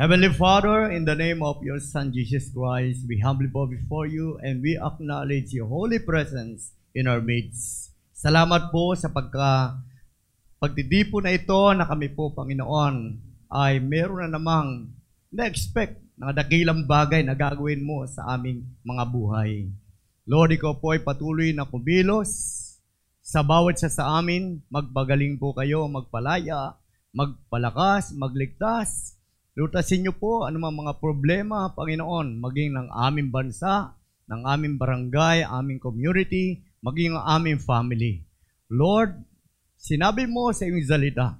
Heavenly Father, in the name of your Son Jesus Christ, we humbly bow before you and we acknowledge your holy presence in our midst. Salamat po sa pagka pagdidipo na ito na kami po, Panginoon, ay meron na namang na-expect na dakilang bagay na gagawin mo sa aming mga buhay. Lord, ikaw po ay patuloy na kumilos sa bawat sa sa amin. Magpagaling po kayo, magpalaya, magpalakas, magligtas. Lutasin niyo po anumang mga problema, Panginoon, maging ng aming bansa, ng aming barangay, aming community, maging ang aming family. Lord, sinabi mo sa iyong salita,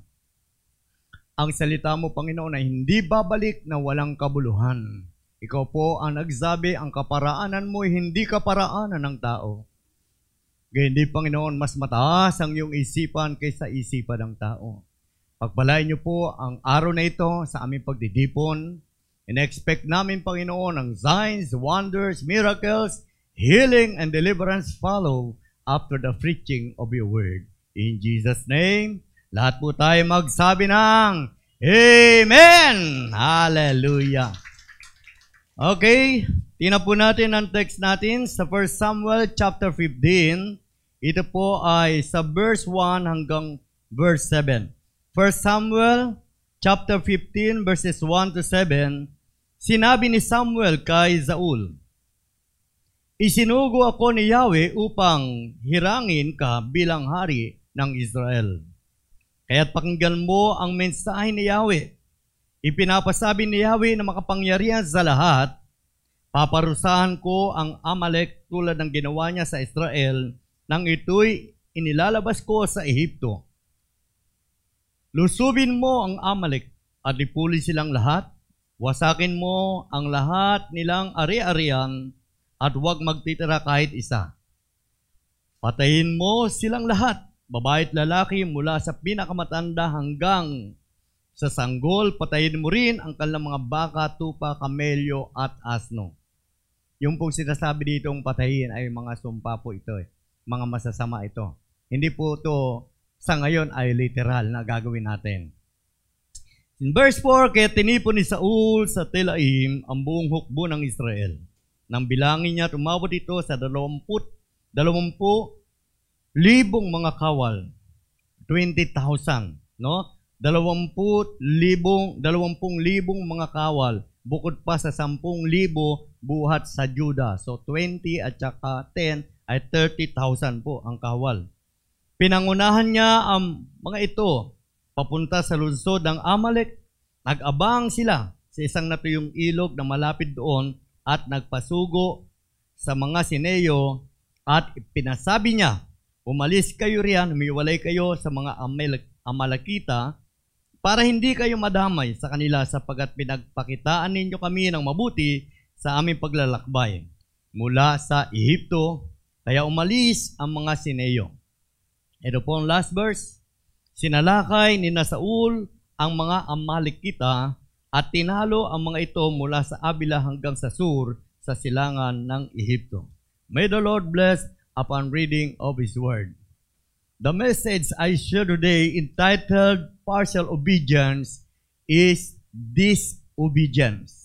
ang salita mo, Panginoon, ay hindi babalik na walang kabuluhan. Ikaw po ang nagsabi, ang kaparaanan mo ay hindi kaparaanan ng tao. Gayun din, Panginoon, mas mataas ang iyong isipan kaysa isipan ng tao. Pagpalain niyo po ang araw na ito sa aming pagdidipon. In-expect namin, Panginoon, ang signs, wonders, miracles, healing, and deliverance follow after the preaching of your word. In Jesus' name, lahat po tayo magsabi ng Amen! Hallelujah! Okay, tingnan po natin ang text natin sa 1 Samuel chapter 15. Ito po ay sa verse 1 hanggang verse 7. 1 Samuel chapter 15 verses 1 to 7, sinabi ni Samuel kay Saul, Isinugo ako ni Yahweh upang hirangin ka bilang hari ng Israel. Kaya't pakinggan mo ang mensahe ni Yahweh. Ipinapasabi ni Yahweh na makapangyarihan sa lahat, paparusahan ko ang Amalek tulad ng ginawa niya sa Israel nang ito'y inilalabas ko sa Ehipto. Lusubin mo ang Amalek at ipuli silang lahat. Wasakin mo ang lahat nilang ari-arian at huwag magtitira kahit isa. Patayin mo silang lahat, babae at lalaki mula sa pinakamatanda hanggang sa sanggol. Patayin mo rin ang kanilang mga baka, tupa, kamelyo at asno. Yung pong sinasabi dito ang patayin ay mga sumpa po ito. Eh. Mga masasama ito. Hindi po ito sa ngayon ay literal na gagawin natin. In verse 4, kaya tinipon ni Saul sa Telaim ang buong hukbo ng Israel. Nang bilangin niya, tumawad ito sa dalawamput, dalawampu libong mga kawal. 20,000, no? Dalawamput libong, dalawampung libong mga kawal bukod pa sa sampung libo buhat sa Juda. So 20 at saka 10 ay 30,000 po ang kawal. Pinangunahan niya ang mga ito papunta sa lungsod ng Amalek. Nag-abang sila sa isang natuyong ilog na malapit doon at nagpasugo sa mga sineyo at pinasabi niya, umalis kayo riyan, humiwalay kayo sa mga Amalek, Amalekita para hindi kayo madamay sa kanila sapagkat pinagpakitaan ninyo kami ng mabuti sa aming paglalakbay mula sa Ehipto, kaya umalis ang mga sineyo. Ito po ang last verse. Sinalakay ni Saul ang mga Amalekita at tinalo ang mga ito mula sa Abila hanggang sa sur sa silangan ng Ehipto. May the Lord bless upon reading of His Word. The message I share today entitled Partial Obedience is Disobedience.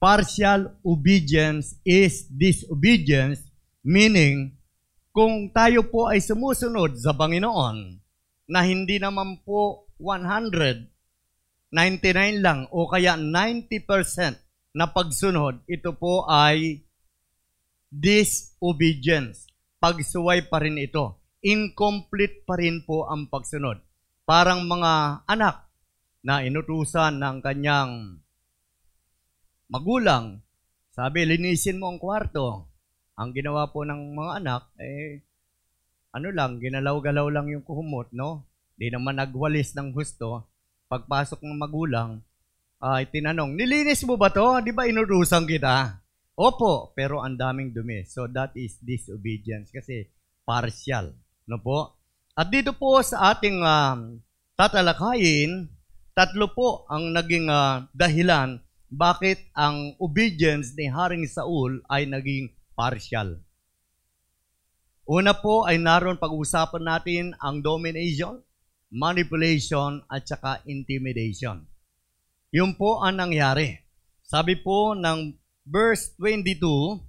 Partial obedience is disobedience, meaning kung tayo po ay sumusunod sa Panginoon na hindi naman po 100, 99 lang o kaya 90% na pagsunod, ito po ay disobedience. Pagsuway pa rin ito. Incomplete pa rin po ang pagsunod. Parang mga anak na inutusan ng kanyang magulang. Sabi, linisin mo ang kwarto. Ang ginawa po ng mga anak, eh, ano lang, ginalaw-galaw lang yung kuhumot, no? Di naman nagwalis ng gusto. Pagpasok ng magulang, ay tinanong, nilinis mo ba to? Di ba inurusan kita? Opo, pero ang daming dumi. So that is disobedience kasi partial. No po? At dito po sa ating um, tatalakayin, tatlo po ang naging uh, dahilan bakit ang obedience ni Haring Saul ay naging partial. Una po ay naroon pag-uusapan natin ang domination, manipulation, at saka intimidation. Yun po ang nangyari. Sabi po ng verse 22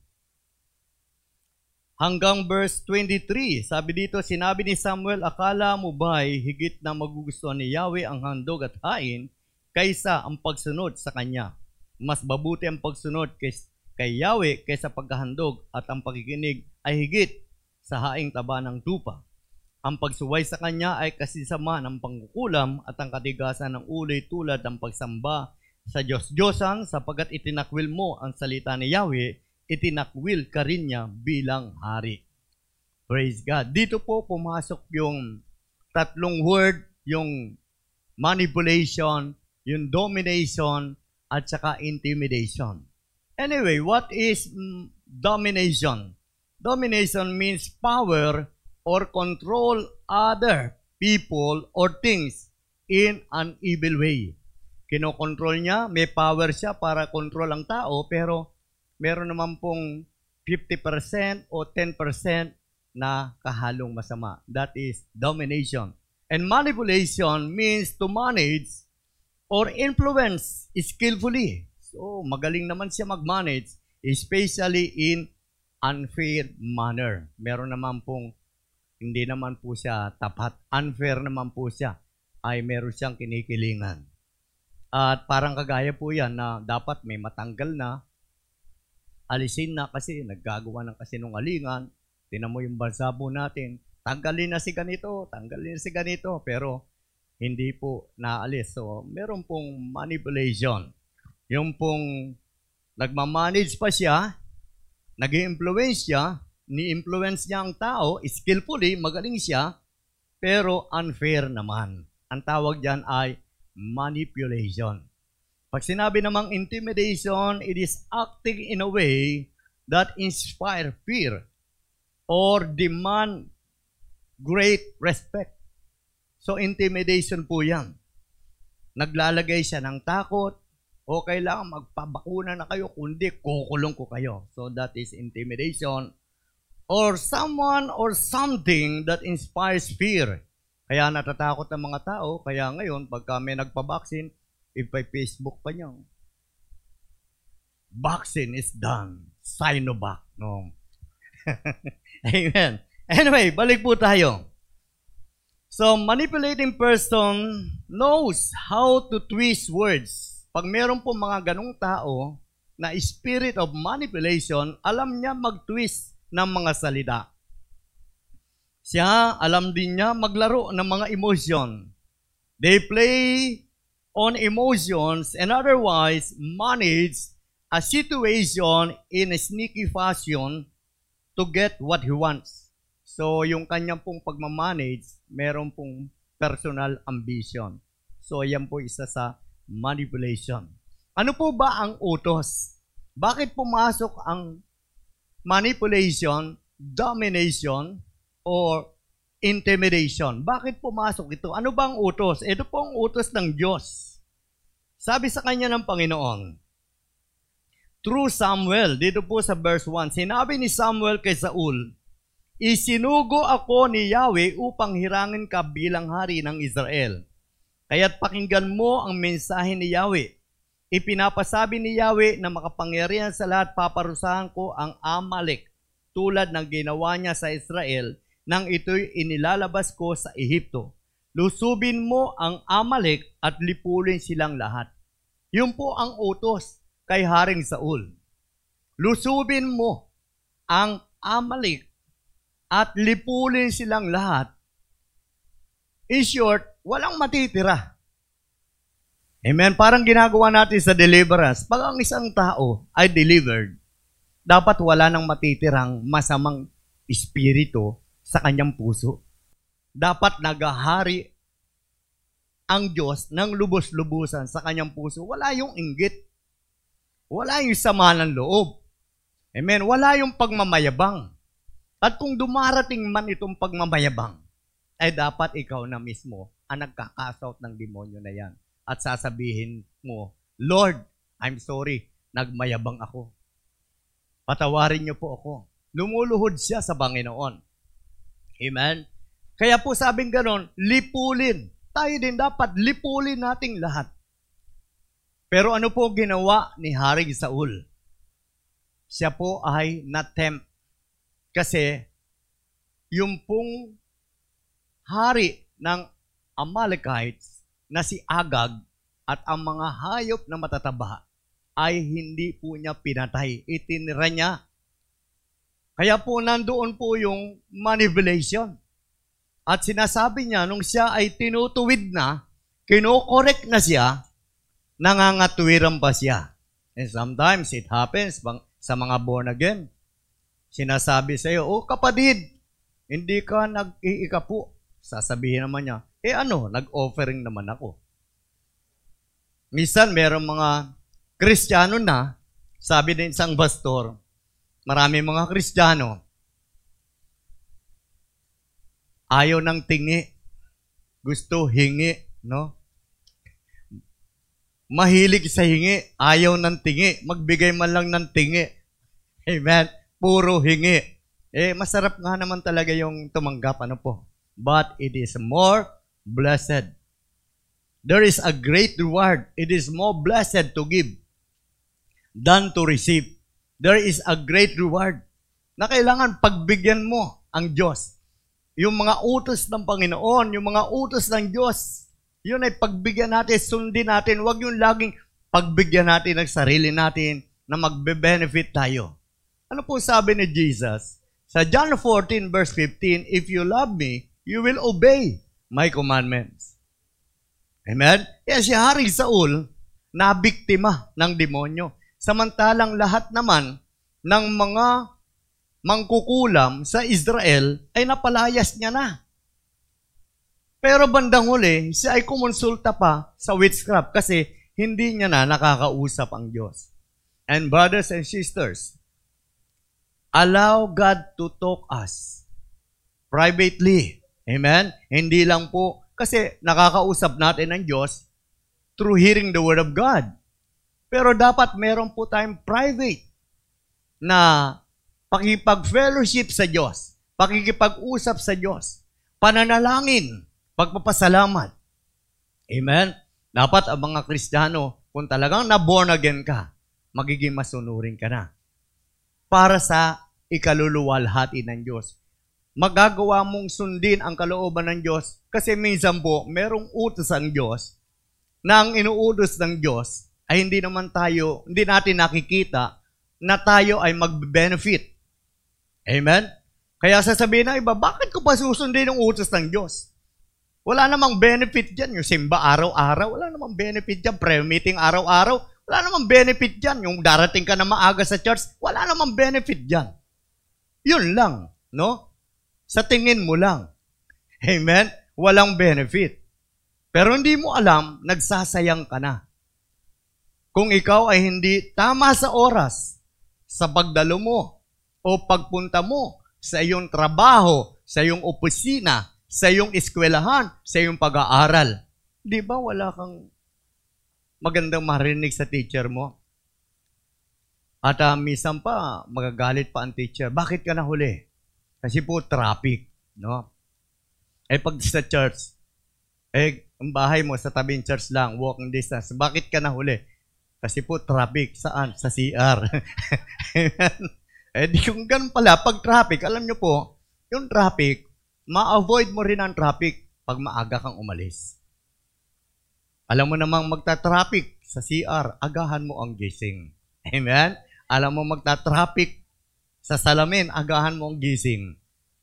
hanggang verse 23. Sabi dito, sinabi ni Samuel, akala mo ba'y higit na magugustuhan ni Yahweh ang handog at hain kaysa ang pagsunod sa Kanya? Mas babuti ang pagsunod kay, kay Yahweh kaysa pagkahandog at ang pakikinig ay higit sa haing taba ng tupa. Ang pagsuway sa Kanya ay kasisama ng pangkukulam at ang katigasan ng uloy tulad ng pagsamba sa Diyos-Diyosan sapagkat itinakwil mo ang salita ni Yahweh itinakwil ka rin niya bilang hari. Praise God. Dito po pumasok yung tatlong word, yung manipulation, yung domination, at saka intimidation. Anyway, what is mm, domination? Domination means power or control other people or things in an evil way. Kinokontrol niya, may power siya para control ang tao, pero meron naman pong 50% o 10% na kahalong masama. That is domination. And manipulation means to manage or influence skillfully. So, magaling naman siya mag-manage, especially in unfair manner. Meron naman pong hindi naman po siya tapat. Unfair naman po siya ay meron siyang kinikilingan. At parang kagaya po yan na dapat may matanggal na alisin na kasi naggagawa ng kasinungalingan. Tinan mo yung balsabo natin. Tanggalin na si ganito, tanggalin na si ganito. Pero hindi po naalis. So, meron pong manipulation. Yung pong nagmamanage pa siya, nag influence siya, ni-influence niya ang tao, skillfully, magaling siya, pero unfair naman. Ang tawag diyan ay manipulation. Pag sinabi namang intimidation, it is acting in a way that inspire fear or demand great respect. So intimidation po yan. Naglalagay siya ng takot, o kailangan magpabakuna na kayo, kundi kukulong ko kayo. So that is intimidation. Or someone or something that inspires fear. Kaya natatakot ang mga tao, kaya ngayon, pagka may nagpabaksin, ipa-Facebook pa niyo. Vaccine is done. Sinovac. No. Amen. Anyway, balik po tayo. So, manipulating person knows how to twist words. Pag meron po mga ganong tao na spirit of manipulation, alam niya mag-twist ng mga salita. Siya, alam din niya maglaro ng mga emotion. They play on emotions and otherwise manage a situation in a sneaky fashion to get what he wants. So, yung kanyang pong pagmamanage, meron pong personal ambition. So, yan po isa sa manipulation. Ano po ba ang utos? Bakit pumasok ang manipulation, domination, or intimidation. Bakit pumasok ito? Ano bang utos? Ito po ang utos ng Diyos. Sabi sa kanya ng Panginoon, through Samuel, dito po sa verse 1, sinabi ni Samuel kay Saul, Isinugo ako ni Yahweh upang hirangin ka bilang hari ng Israel. Kaya't pakinggan mo ang mensahe ni Yahweh. Ipinapasabi ni Yahweh na makapangyarihan sa lahat paparusahan ko ang Amalek tulad ng ginawa niya sa Israel nang ito'y inilalabas ko sa Ehipto. Lusubin mo ang Amalek at lipulin silang lahat. Yun po ang utos kay Haring Saul. Lusubin mo ang Amalek at lipulin silang lahat. In short, walang matitira. Amen. Parang ginagawa natin sa deliverance. Pag ang isang tao ay delivered, dapat wala nang matitirang masamang espiritu sa kanyang puso. Dapat nagahari ang Diyos ng lubos-lubusan sa kanyang puso. Wala yung inggit. Wala yung sama ng loob. Amen. Wala yung pagmamayabang. At kung dumarating man itong pagmamayabang, ay dapat ikaw na mismo ang nagkakasout ng demonyo na yan. At sasabihin mo, Lord, I'm sorry, nagmayabang ako. Patawarin niyo po ako. Lumuluhod siya sa Panginoon. Amen? Kaya po sabing ganon, lipulin. Tayo din dapat lipulin nating lahat. Pero ano po ginawa ni Haring Saul? Siya po ay na-tempt. Kasi yung pong hari ng Amalekites na si Agag at ang mga hayop na matataba ay hindi po niya pinatay. Itinira niya. Kaya po nandoon po yung manipulation. At sinasabi niya, nung siya ay tinutuwid na, kinokorek na siya, nangangatwiran pa siya. And sometimes it happens sa mga born again. Sinasabi sa iyo, oh kapatid, hindi ka nag-iika po. Sasabihin naman niya, eh ano, nag-offering naman ako. Minsan, merong mga Kristiyano na, sabi din isang pastor, marami mga Kristiyano, ayaw ng tingi, gusto hingi, no? Mahilig sa hingi, ayaw ng tingi, magbigay man lang ng tingi. Amen? Puro hingi. Eh, masarap nga naman talaga yung tumanggap, ano po? But it is more blessed. There is a great reward. It is more blessed to give than to receive. There is a great reward na kailangan pagbigyan mo ang Diyos. Yung mga utos ng Panginoon, yung mga utos ng Diyos, yun ay pagbigyan natin, sundin natin. Huwag yung laging pagbigyan natin ng sarili natin na magbe-benefit tayo. Ano po sabi ni Jesus? Sa John 14 verse 15, If you love me, you will obey my commandments. Amen? Kaya si Haring Saul, nabiktima ng demonyo. Samantalang lahat naman ng mga mangkukulam sa Israel ay napalayas niya na. Pero bandang huli, siya ay kumonsulta pa sa witchcraft kasi hindi niya na nakakausap ang Diyos. And brothers and sisters, allow God to talk us privately. Amen? Hindi lang po, kasi nakakausap natin ang Diyos through hearing the Word of God. Pero dapat meron po tayong private na pakipag-fellowship sa Diyos, pakikipag-usap sa Diyos, pananalangin, pagpapasalamat. Amen? Dapat ang mga Kristiyano, kung talagang na-born again ka, magiging masunurin ka na. Para sa ikaluluwalhati ng Diyos. Magagawa mong sundin ang kalooban ng Diyos kasi minsan po, merong utos ang Diyos na ang inuutos ng Diyos ay hindi naman tayo, hindi natin nakikita na tayo ay mag-benefit. Amen? Kaya sasabihin ng iba, bakit ko pa susundin ang utos ng Diyos? Wala namang benefit dyan. Yung simba araw-araw, wala namang benefit dyan. Prayer meeting araw-araw, wala namang benefit dyan. Yung darating ka na maaga sa church, wala namang benefit dyan. Yun lang, no? Sa tingin mo lang. Amen? Walang benefit. Pero hindi mo alam, nagsasayang ka na. Kung ikaw ay hindi tama sa oras sa pagdalo mo o pagpunta mo sa iyong trabaho, sa iyong opisina, sa iyong eskwelahan, sa iyong pag-aaral, di ba wala kang magandang marinig sa teacher mo? At uh, minsan pa, magagalit pa ang teacher. Bakit ka nahuli? Kasi po, traffic. No? Eh pag sa church, eh, ang bahay mo sa tabing church lang, walking distance. Bakit ka nahuli? Kasi po, traffic. Saan? Sa CR. eh, di kung ganun pala, pag traffic, alam nyo po, yung traffic, ma-avoid mo rin ang traffic pag maaga kang umalis. Alam mo namang magta-traffic sa CR, agahan mo ang gising. Amen? Alam mo magta-traffic sa salamin, agahan mo ang gising.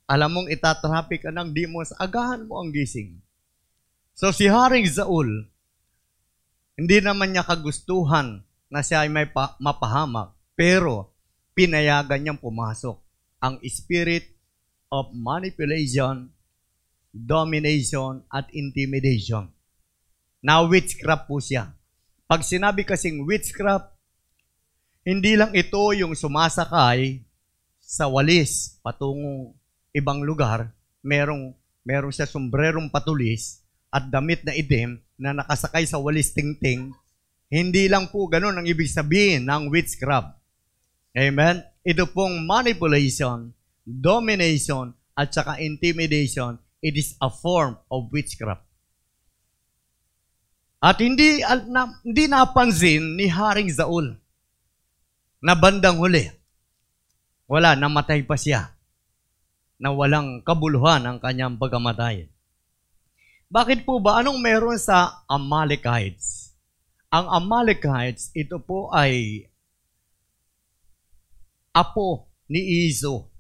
Alam mong itatraffic ka ng demons, agahan mo ang gising. So si Haring Zaul, hindi naman niya kagustuhan na siya ay may pa- mapahamak, pero pinayagan niyang pumasok ang spirit of manipulation, domination, at intimidation. Now, witchcraft po siya. Pag sinabi kasing witchcraft, hindi lang ito yung sumasakay sa walis patungong ibang lugar, merong, merong siya sombrerong patulis at damit na itim na nakasakay sa walis tingting, hindi lang po ganun ang ibig sabihin ng witchcraft. Amen? Ito pong manipulation, domination, at saka intimidation, it is a form of witchcraft. At hindi, na, hindi napansin ni Haring Zaul na bandang huli. Wala, namatay pa siya na walang kabuluhan ang kanyang pagkamatay. Bakit po ba? Anong meron sa Amalekites? Ang Amalekites, ito po ay apo ni Iso.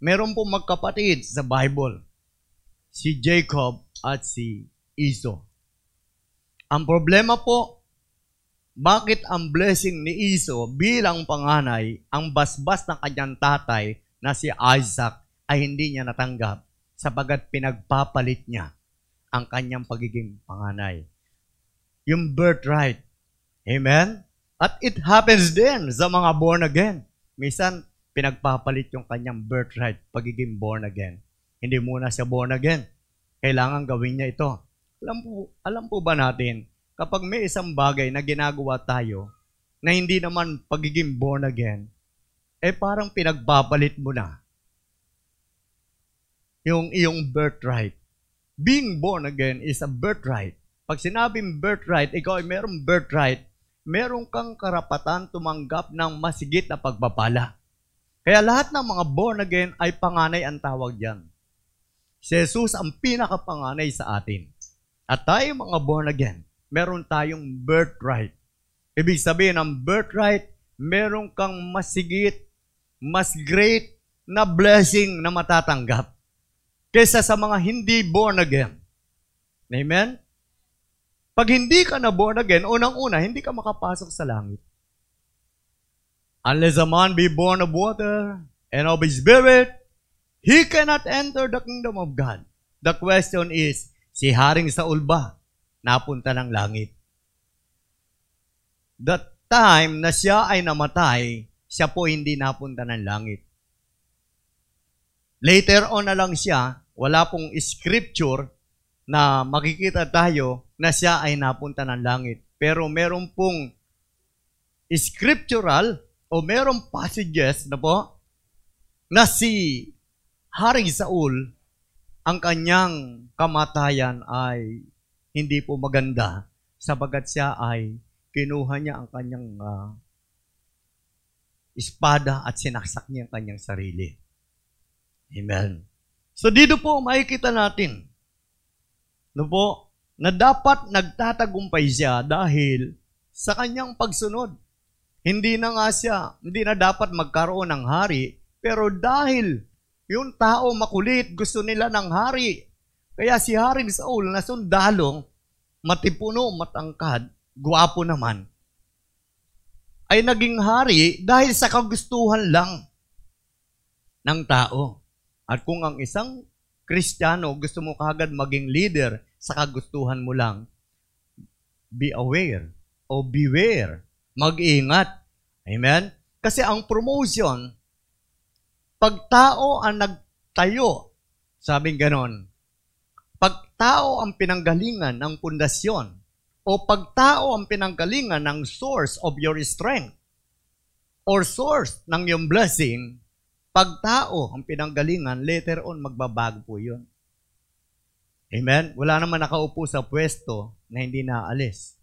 Meron po magkapatid sa Bible. Si Jacob at si Iso. Ang problema po, bakit ang blessing ni Iso bilang panganay, ang basbas ng kanyang tatay na si Isaac ay hindi niya natanggap sapagat pinagpapalit niya ang kanyang pagiging panganay. Yung birthright. Amen? At it happens din sa mga born again. Minsan, pinagpapalit yung kanyang birthright, pagiging born again. Hindi muna siya born again. Kailangan gawin niya ito. Alam po, alam po ba natin, kapag may isang bagay na ginagawa tayo na hindi naman pagiging born again, eh parang pinagpapalit mo na yung iyong birthright. Being born again is a birthright. Pag sinabing birthright, ikaw ay merong birthright, meron kang karapatan tumanggap ng masigit na pagpapala. Kaya lahat ng mga born again ay panganay ang tawag diyan. Si Jesus ang pinakapanganay sa atin. At tayo mga born again, meron tayong birthright. Ibig sabihin, ang birthright, meron kang masigit, mas great na blessing na matatanggap kaysa sa mga hindi born again. Amen? Pag hindi ka na born again, unang-una, hindi ka makapasok sa langit. Unless a man be born of water and of his spirit, he cannot enter the kingdom of God. The question is, si Haring Saul ba napunta ng langit? The time na siya ay namatay, siya po hindi napunta ng langit. Later on na lang siya, wala pong scripture na makikita tayo na siya ay napunta ng langit. Pero meron pong scriptural o merong passages na po na si Haring Saul ang kanyang kamatayan ay hindi po maganda sabagat siya ay kinuha niya ang kanyang uh, espada at sinaksak niya ang kanyang sarili. Amen. So dito po makikita natin no po, na dapat nagtatagumpay siya dahil sa kanyang pagsunod. Hindi na nga siya, hindi na dapat magkaroon ng hari, pero dahil yung tao makulit, gusto nila ng hari. Kaya si Haring Saul na sundalong, matipuno, matangkad, guwapo naman, ay naging hari dahil sa kagustuhan lang ng tao. At kung ang isang Kristiyano gusto mo kagad maging leader sa kagustuhan mo lang, be aware o beware. Mag-ingat. Amen? Kasi ang promotion, pag tao ang nagtayo, sabing ganon, pag tao ang pinanggalingan ng pundasyon, o pag tao ang pinanggalingan ng source of your strength, or source ng iyong blessing, pag tao ang pinanggalingan, later on magbabago po yun. Amen? Wala naman nakaupo sa pwesto na hindi naalis.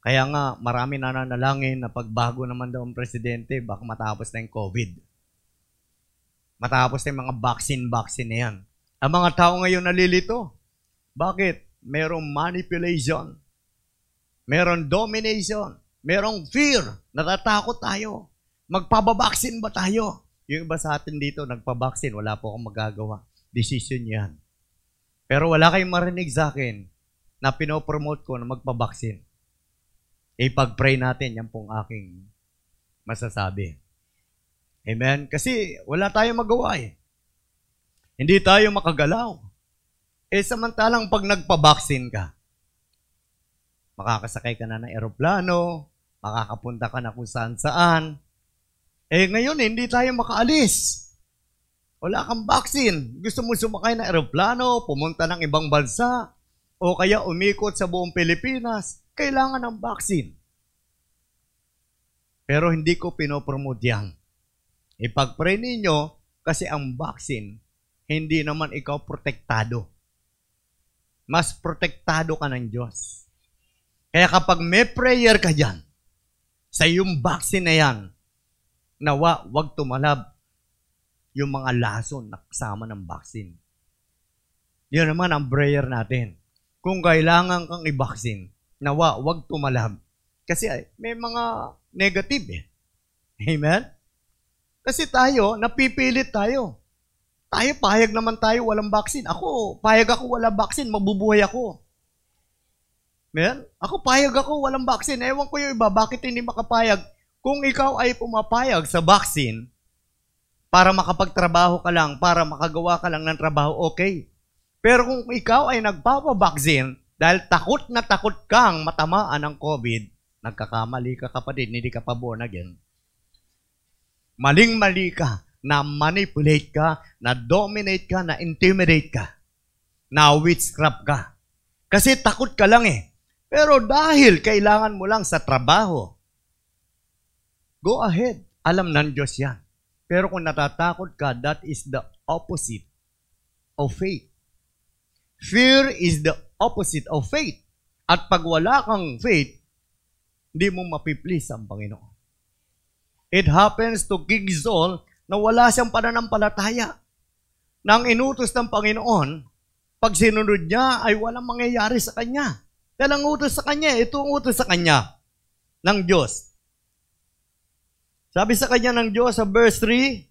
Kaya nga, marami na nanalangin na pagbago naman daw ang presidente, baka matapos na yung COVID. Matapos na yung mga vaccine-vaccine na yan. Ang mga tao ngayon nalilito. Bakit? Merong manipulation. Meron domination. Merong fear. Natatakot tayo. Magpababaksin ba tayo? Yung iba sa atin dito, nagpabaksin. Wala po akong magagawa. Decision yan. Pero wala kayong marinig sa akin na pinopromote ko na magpabaksin. Ipag-pray natin, yan pong aking masasabi. Amen? Kasi wala tayong magawa eh. Hindi tayo makagalaw. Eh samantalang pag nagpabaksin ka, makakasakay ka na ng eroplano, makakapunta ka na kung saan saan. Eh ngayon, hindi tayo makaalis. Wala kang vaccine. Gusto mo sumakay ng eroplano, pumunta ng ibang bansa, o kaya umikot sa buong Pilipinas, kailangan ng vaccine. Pero hindi ko pinopromote yan. Ipag-pray ninyo kasi ang vaccine, hindi naman ikaw protektado. Mas protektado ka ng Diyos. Kaya kapag may prayer ka dyan, sa iyong vaccine na yan, nawa, wag tumalab yung mga lason na kasama ng vaccine. Yun naman ang prayer natin. Kung kailangan kang i-vaccine, nawa, wag tumalab. Kasi ay, may mga negative eh. Amen? Kasi tayo, napipilit tayo. Tayo, payag naman tayo, walang vaccine. Ako, payag ako, walang vaccine, mabubuhay ako. Men, ako payag ako, walang vaccine. Ewan ko yung iba, bakit hindi makapayag? Kung ikaw ay pumapayag sa vaccine, para makapagtrabaho ka lang, para makagawa ka lang ng trabaho, okay. Pero kung ikaw ay nagpapabaksin, dahil takot na takot kang matamaan ng COVID, nagkakamali ka kapatid, hindi ka pa born again. Maling-mali ka, na manipulate ka, na dominate ka, na intimidate ka, na witchcraft ka. Kasi takot ka lang eh. Pero dahil kailangan mo lang sa trabaho, go ahead. Alam ng Diyos yan. Pero kung natatakot ka, that is the opposite of faith. Fear is the opposite of faith. At pag wala kang faith, hindi mo mapiplease ang Panginoon. It happens to King Saul na wala siyang pananampalataya. Nang inutos ng Panginoon, pag sinunod niya ay walang mangyayari sa kanya. Dahil ang utos sa kanya, ito ang utos sa kanya ng Diyos. Sabi sa kanya ng Diyos sa verse 3,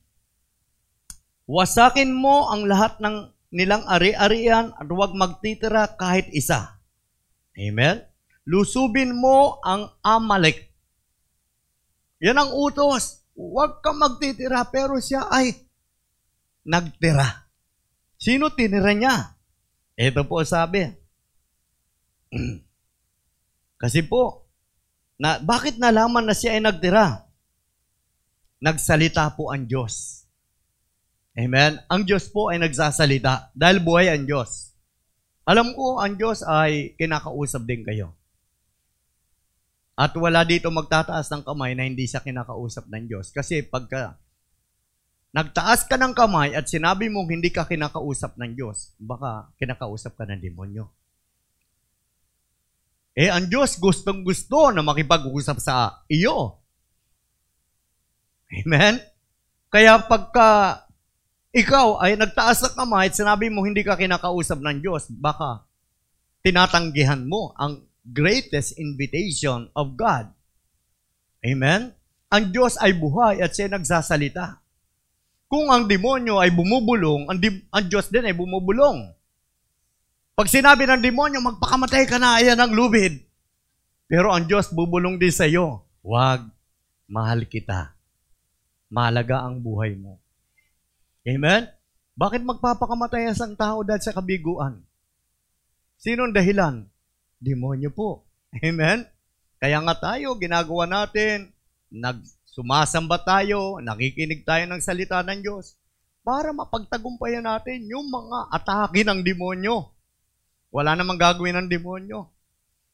Wasakin mo ang lahat ng nilang ari-arian at huwag magtitira kahit isa. Amen? Lusubin mo ang Amalek. Yan ang utos. Huwag ka magtitira pero siya ay nagtira. Sino tinira niya? Ito po sabi, Kasi po, na, bakit nalaman na siya ay nagtira? Nagsalita po ang Diyos. Amen? Ang Diyos po ay nagsasalita dahil buhay ang Diyos. Alam ko, ang Diyos ay kinakausap din kayo. At wala dito magtataas ng kamay na hindi siya kinakausap ng Diyos. Kasi pagka nagtaas ka ng kamay at sinabi mong hindi ka kinakausap ng Diyos, baka kinakausap ka ng demonyo. Eh, ang Diyos gustong gusto na makipag-usap sa iyo. Amen? Kaya pagka ikaw ay nagtaas ng kamay at sinabi mo hindi ka kinakausap ng Diyos, baka tinatanggihan mo ang greatest invitation of God. Amen? Ang Diyos ay buhay at siya nagsasalita. Kung ang demonyo ay bumubulong, ang, di- ang Diyos din ay bumubulong. Pag sinabi ng demonyo, magpakamatay ka na, ayan ang lubid. Pero ang Diyos bubulong din sa iyo. Huwag, mahal kita. Mahalaga ang buhay mo. Amen? Bakit magpapakamatay ang tao dahil sa kabiguan? Sinong dahilan? Demonyo po. Amen? Kaya nga tayo, ginagawa natin, nagsumasamba tayo, nakikinig tayo ng salita ng Diyos para mapagtagumpayan natin yung mga atake ng demonyo. Wala namang gagawin ng demonyo.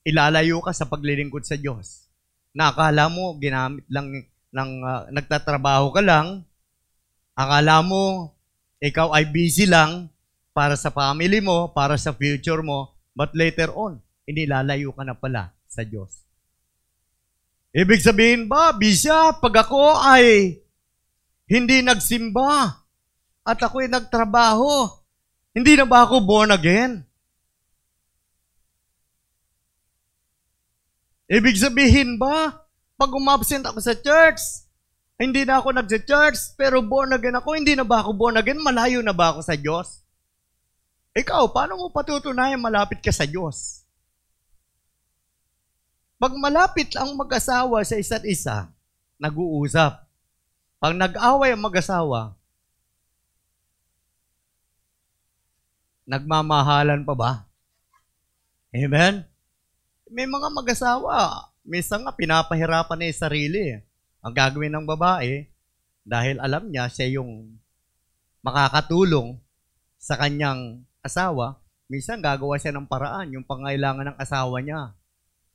Ilalayo ka sa paglilingkod sa Diyos. Nakala mo, ginamit lang ng uh, nagtatrabaho ka lang. Akala mo, ikaw ay busy lang para sa family mo, para sa future mo. But later on, inilalayo ka na pala sa Diyos. Ibig sabihin ba, bisya, pag ako ay hindi nagsimba at ako'y nagtrabaho, hindi na ba ako born again? Ibig sabihin ba, pag umabsent ako sa church, hindi na ako nag-church, pero born again ako, hindi na ba ako born again? Malayo na ba ako sa Diyos? Ikaw, paano mo patutunayan malapit ka sa Diyos? Pag malapit ang mag-asawa sa isa't isa, nag-uusap. Pag nag-away ang mag-asawa, nagmamahalan pa ba? Amen? May mga mag-asawa, minsan nga pinapahirapan na yung sarili. Ang gagawin ng babae, dahil alam niya siya yung makakatulong sa kanyang asawa, minsan gagawa siya ng paraan, yung pangailangan ng asawa niya,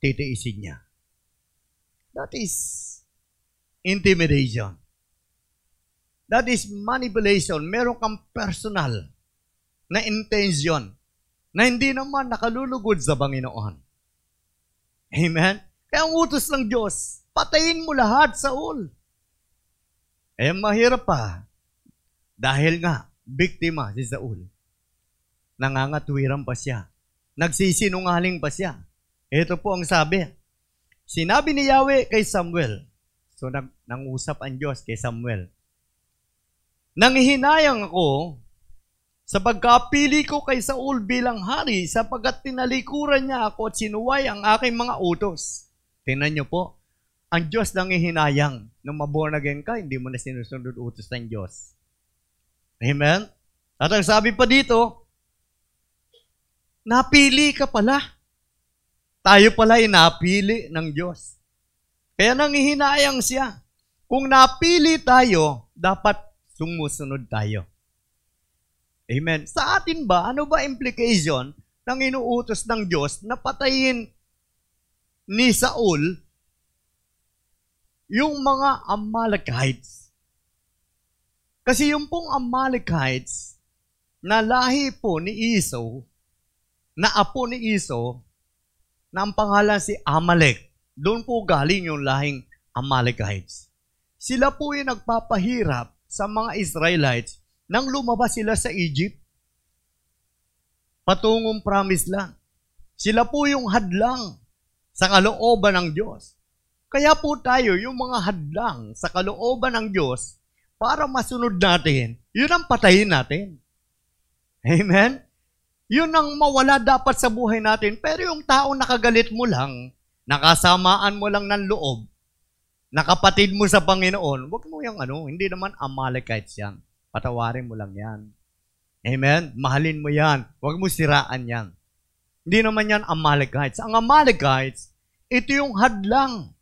titiisin niya. That is intimidation. That is manipulation. Meron kang personal na intention na hindi naman nakalulugod sa Panginoon. Amen? Kaya ang utos ng Diyos, patayin mo lahat, Saul. Eh, mahirap pa. Dahil nga, biktima si Saul. Nangangatwiran pa siya. Nagsisinungaling pa siya. Ito po ang sabi. Sinabi ni Yahweh kay Samuel. So, nang, nangusap ang Diyos kay Samuel. Nanghihinayang ako sa pagkapili ko kay Saul bilang hari sapagkat tinalikuran niya ako at sinuway ang aking mga utos. Tingnan niyo po, ang Diyos nang ihinayang. Nung maborn again ka, hindi mo na sinusunod utos ng Diyos. Amen? At ang sabi pa dito, napili ka pala. Tayo pala ay napili ng Diyos. Kaya nangihinayang siya. Kung napili tayo, dapat sumusunod tayo. Amen. Sa atin ba, ano ba implication ng inuutos ng Diyos na patayin ni Saul yung mga Amalekites? Kasi yung pong Amalekites na lahi po ni Esau, na apo ni Esau, na ang pangalan si Amalek, doon po galing yung lahing Amalekites. Sila po yung nagpapahirap sa mga Israelites nang lumabas sila sa Egypt, patungong promise lang. Sila po yung hadlang sa kalooban ng Diyos. Kaya po tayo, yung mga hadlang sa kalooban ng Diyos, para masunod natin, yun ang patayin natin. Amen? Yun ang mawala dapat sa buhay natin. Pero yung tao nakagalit mo lang, nakasamaan mo lang ng loob, nakapatid mo sa Panginoon, wag mo yung ano, hindi naman Amalekites yan. Patawarin mo lang yan. Amen? Mahalin mo yan. Huwag mo siraan yan. Hindi naman yan Amalekites. Ang Amalekites, ito yung hadlang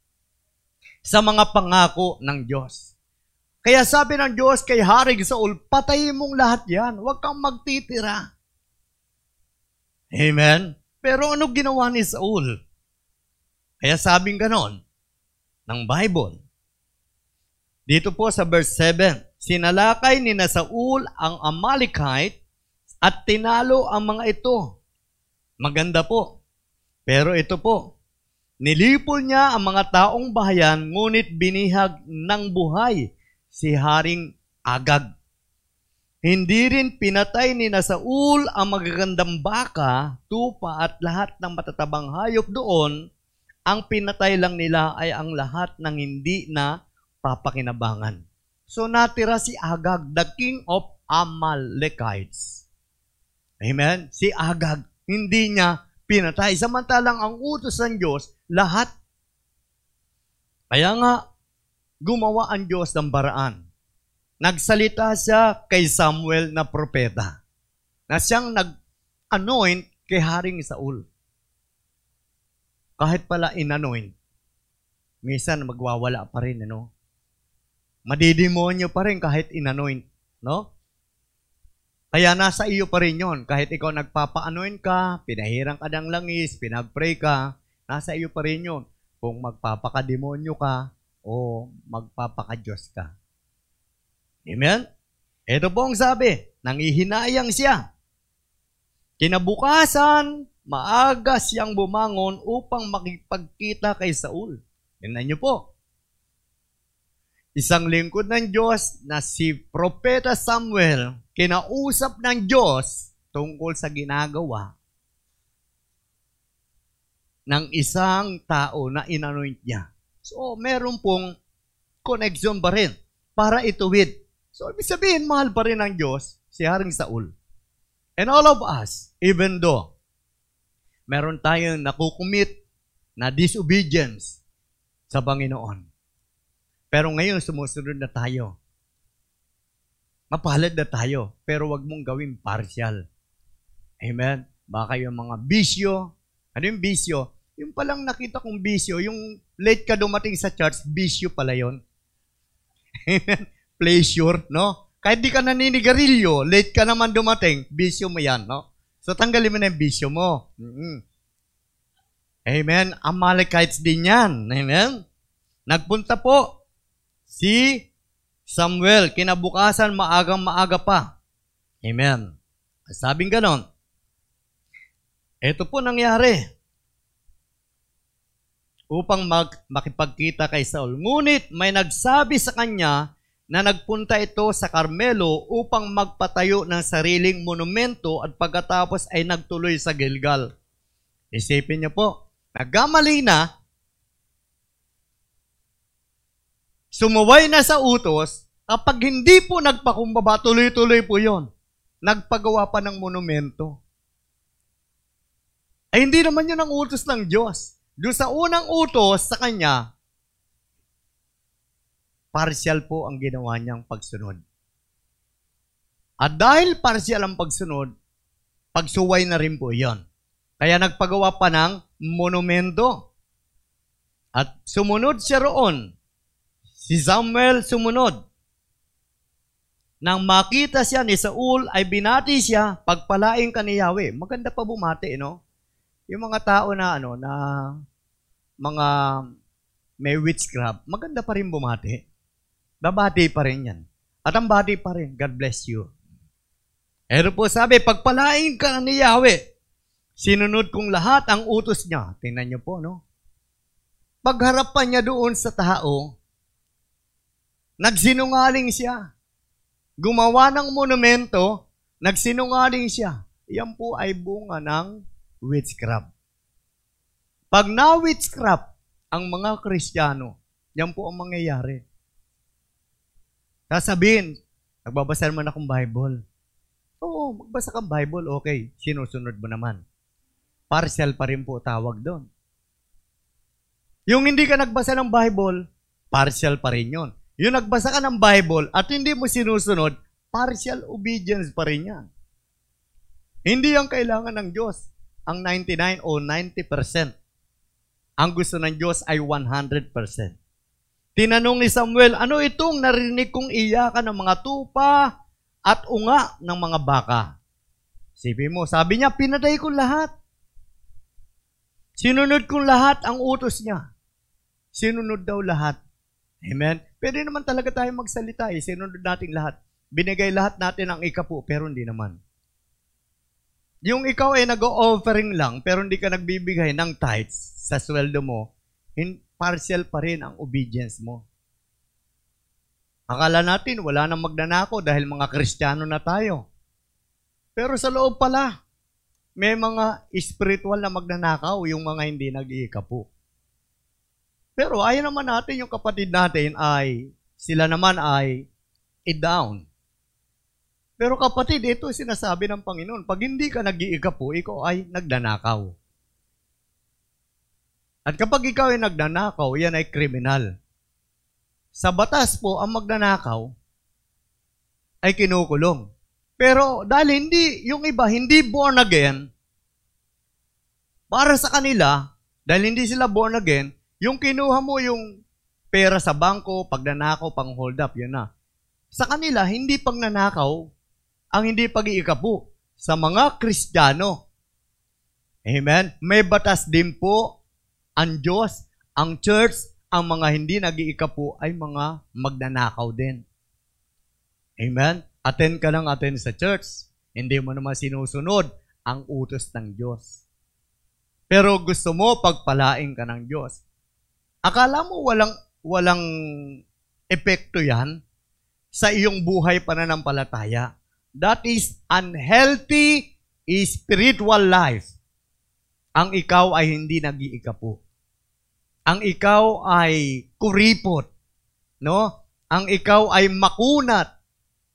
sa mga pangako ng Diyos. Kaya sabi ng Diyos kay Haring Saul, patayin mong lahat yan. Huwag kang magtitira. Amen? Pero ano ginawa ni Saul? Kaya sabing ganon ng Bible. Dito po sa verse 7, Sinalakay ni na Saul ang Amalekite at tinalo ang mga ito. Maganda po. Pero ito po, nilipol niya ang mga taong bahayan ngunit binihag ng buhay si Haring Agag. Hindi rin pinatay ni Saul ang magagandang baka, tupa at lahat ng matatabang hayop doon. Ang pinatay lang nila ay ang lahat ng hindi na papakinabangan. So natira si Agag, the king of Amalekites. Amen? Si Agag, hindi niya pinatay. Samantalang ang utos ng Diyos, lahat. Kaya nga, gumawa ang Diyos ng baraan. Nagsalita siya kay Samuel na propeta na siyang nag-anoint kay Haring Saul. Kahit pala in-anoint, minsan magwawala pa rin, ano? Madidemonyo pa rin kahit inanoint, no? Kaya nasa iyo pa rin yon. Kahit ikaw nagpapa-anoint ka, pinahirang ka ng langis, pinag-pray ka, nasa iyo pa rin yon. Kung magpapaka-demonyo ka o magpapaka-Diyos ka. Amen? Ito po ang sabi, nangihinayang siya. Kinabukasan, maaga siyang bumangon upang makipagkita kay Saul. Tingnan niyo po. Isang lingkod ng Diyos na si Propeta Samuel, kinausap ng Diyos tungkol sa ginagawa ng isang tao na inanoint niya. So, meron pong connection pa rin para ituwid. So, ibig sabihin, mahal pa rin ng Diyos si Haring Saul. And all of us, even though meron tayong nakukumit na disobedience sa Panginoon, pero ngayon, sumusunod na tayo. Mapalad na tayo, pero wag mong gawin partial. Amen? Baka yung mga bisyo, ano yung bisyo? Yung palang nakita kong bisyo, yung late ka dumating sa church, bisyo pala yon. Amen? Pleasure, no? Kahit di ka naninigarilyo, late ka naman dumating, bisyo mo yan, no? So tanggalin mo na yung bisyo mo. Mm-hmm. Amen? Amalekites din yan. Amen? Nagpunta po si Samuel, kinabukasan maagang maaga pa. Amen. Sabing ganon. Ito po nangyari. upang mag, makipagkita kay Saul. Ngunit may nagsabi sa kanya na nagpunta ito sa Carmelo upang magpatayo ng sariling monumento at pagkatapos ay nagtuloy sa Gilgal. Isipin niyo po, nagkamali na, sumuway na sa utos, kapag hindi po nagpakumbaba, tuloy-tuloy po yon. Nagpagawa pa ng monumento. Ay hindi naman yun ang utos ng Diyos. Doon sa unang utos sa kanya, partial po ang ginawa niyang pagsunod. At dahil partial ang pagsunod, pagsuway na rin po yon. Kaya nagpagawa pa ng monumento. At sumunod siya roon. Si Samuel sumunod. Nang makita siya ni Saul, ay binati siya, pagpalaing ka ni Yahweh. Maganda pa bumati, no? Yung mga tao na, ano, na mga may witchcraft, maganda pa rin bumati. Babati pa rin yan. At ang bati pa rin, God bless you. Pero po sabi, pagpalaing ka ni Yahweh, sinunod kong lahat ang utos niya. Tingnan niyo po, no? Pagharapan niya doon sa tao, nagsinungaling siya. Gumawa ng monumento, nagsinungaling siya. Yan po ay bunga ng witchcraft. Pag na-witchcraft ang mga Kristiyano, yan po ang mangyayari. Sasabihin, nagbabasa naman akong Bible. Oo, magbasa kang Bible, okay. Sinusunod mo naman. Partial pa rin po tawag doon. Yung hindi ka nagbasa ng Bible, partial pa rin yon. Yung nagbasa ka ng Bible at hindi mo sinusunod, partial obedience pa rin yan. Hindi ang kailangan ng Diyos. Ang 99 o 90%. Ang gusto ng Diyos ay 100%. Tinanong ni Samuel, ano itong narinig kong iyakan ng mga tupa at unga ng mga baka? Sibi mo, sabi niya, pinaday ko lahat. Sinunod kong lahat ang utos niya. Sinunod daw lahat. Amen? Pwede naman talaga tayo magsalita eh. Sinunod natin lahat. Binigay lahat natin ang ikapu, pero hindi naman. Yung ikaw ay nag-offering lang, pero hindi ka nagbibigay ng tithes sa sweldo mo, in partial pa rin ang obedience mo. Akala natin wala nang magnanako dahil mga Kristiyano na tayo. Pero sa loob pala, may mga spiritual na magnanakaw yung mga hindi nag-iikapo. Pero ayaw naman natin yung kapatid natin ay, sila naman ay i-down. Pero kapatid, ito sinasabi ng Panginoon, pag hindi ka nag-iikapo, ikaw ay nagdanakaw. At kapag ikaw ay nagdanakaw, yan ay kriminal. Sa batas po, ang magnanakaw ay kinukulong. Pero dahil hindi, yung iba, hindi born again, para sa kanila, dahil hindi sila born again, yung kinuha mo yung pera sa bangko, pagnanakaw, pang hold up, yun na. Sa kanila, hindi pagnanakaw ang hindi pag-iikapu. Sa mga Kristiyano, Amen? May batas din po ang Diyos, ang church, ang mga hindi nag-iikapu ay mga magnanakaw din. Amen? Attend ka lang attend sa church. Hindi mo naman sinusunod ang utos ng Diyos. Pero gusto mo pagpalaing ka ng Diyos. Akala mo walang walang epekto 'yan sa iyong buhay pananampalataya. That is unhealthy spiritual life. Ang ikaw ay hindi nag-iikapo. Ang ikaw ay kuripot, no? Ang ikaw ay makunat,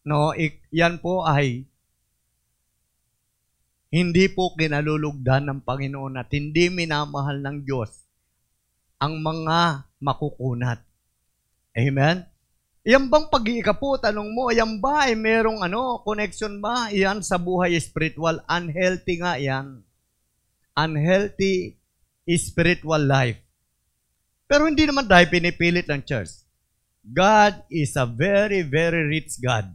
no? Yan po ay hindi po kinalulugdan ng Panginoon at hindi minamahal ng Diyos ang mga makukunat. Amen? Yan bang pag-iikapo, tanong mo, yan ba ay merong ano, connection ba? Yan sa buhay spiritual. Unhealthy nga yan. Unhealthy spiritual life. Pero hindi naman tayo pinipilit ng church. God is a very, very rich God.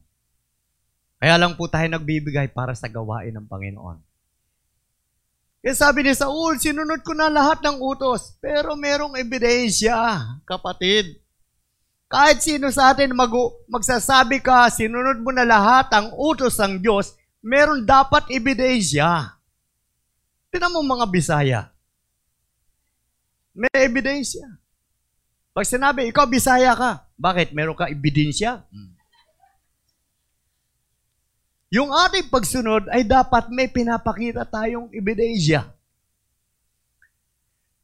Kaya lang po tayo nagbibigay para sa gawain ng Panginoon. Kaya sabi ni Saul, sinunod ko na lahat ng utos. Pero merong ebidensya, kapatid. Kahit sino sa atin mag magsasabi ka, sinunod mo na lahat ang utos ng Diyos, meron dapat ebidensya. Tinan mo mga Bisaya. May ebidensya. Pag sinabi, ikaw Bisaya ka, bakit? Meron ka ebidensya? Hmm. Yung ating pagsunod ay dapat may pinapakita tayong ebidensya.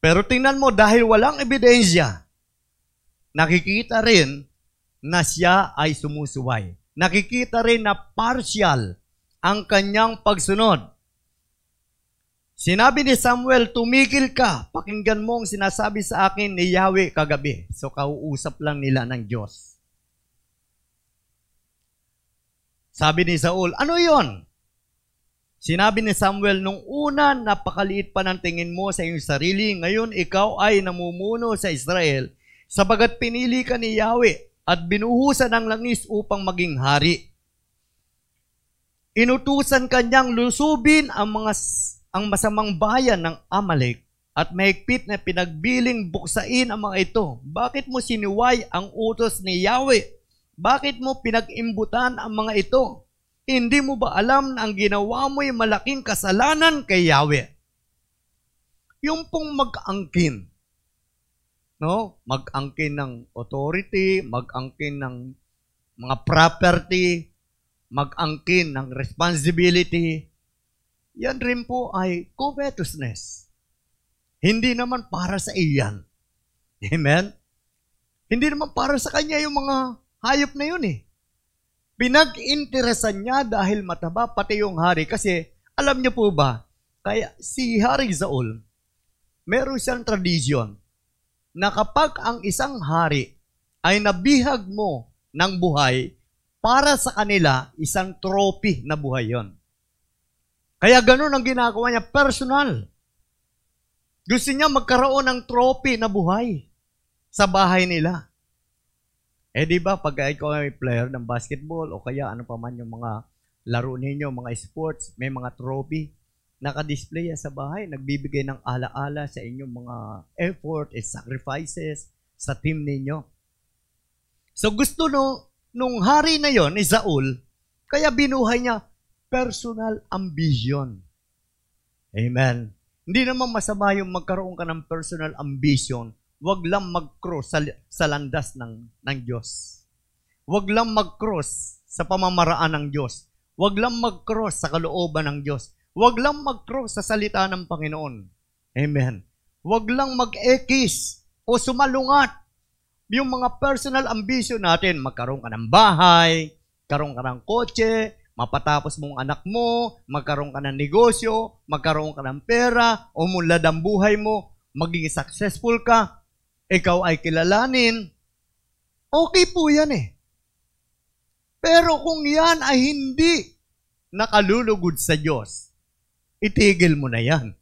Pero tingnan mo, dahil walang ebidensya, nakikita rin na siya ay sumusuway. Nakikita rin na partial ang kanyang pagsunod. Sinabi ni Samuel, tumigil ka, pakinggan mo ang sinasabi sa akin ni Yahweh kagabi. So kauusap lang nila ng Diyos. Sabi ni Saul, ano yon? Sinabi ni Samuel, nung una, napakaliit pa ng tingin mo sa iyong sarili. Ngayon, ikaw ay namumuno sa Israel, sabagat pinili ka ni Yahweh at binuhusan ng langis upang maging hari. Inutusan kanyang lusubin ang mga ang masamang bayan ng Amalek at mahigpit na pinagbiling buksain ang mga ito. Bakit mo sinuway ang utos ni Yahweh bakit mo pinag-imbutan ang mga ito? Hindi mo ba alam na ang ginawa mo ay malaking kasalanan kay Yahweh? Yung pong mag-angkin, no? Mag-angkin ng authority, mag-angkin ng mga property, mag-angkin ng responsibility, yan rin po ay covetousness. Hindi naman para sa iyan. Amen? Hindi naman para sa kanya yung mga Hayop na yun eh. Pinag-interesan niya dahil mataba pati yung hari. Kasi alam niyo po ba, kaya si Hari Zaul, meron siyang tradisyon na kapag ang isang hari ay nabihag mo ng buhay, para sa kanila, isang trophy na buhay yon. Kaya ganun ang ginagawa niya, personal. Gusto niya magkaroon ng trophy na buhay sa bahay nila. Eh di ba pag ikaw ay player ng basketball o kaya ano pa man yung mga laro ninyo, mga sports, may mga trophy, naka-display sa bahay, nagbibigay ng ala-ala sa inyong mga effort and sacrifices sa team ninyo. So gusto no, nung hari na yon ni Saul, kaya binuhay niya personal ambition. Amen. Hindi naman masama yung magkaroon ka ng personal ambition wag lang mag-cross sa, sa landas ng, ng Diyos. Wag lang mag-cross sa pamamaraan ng Diyos. Wag lang mag-cross sa kalooban ng Diyos. Wag lang mag-cross sa salita ng Panginoon. Amen. Wag lang mag-ekis o sumalungat. Yung mga personal ambition natin, magkaroon ka ng bahay, magkaroon ka ng kotse, mapatapos mong anak mo, magkaroon ka ng negosyo, magkaroon ka ng pera, umunlad ang buhay mo, maging successful ka, ikaw ay kilalanin, okay po yan eh. Pero kung yan ay hindi nakalulugod sa Diyos, itigil mo na yan.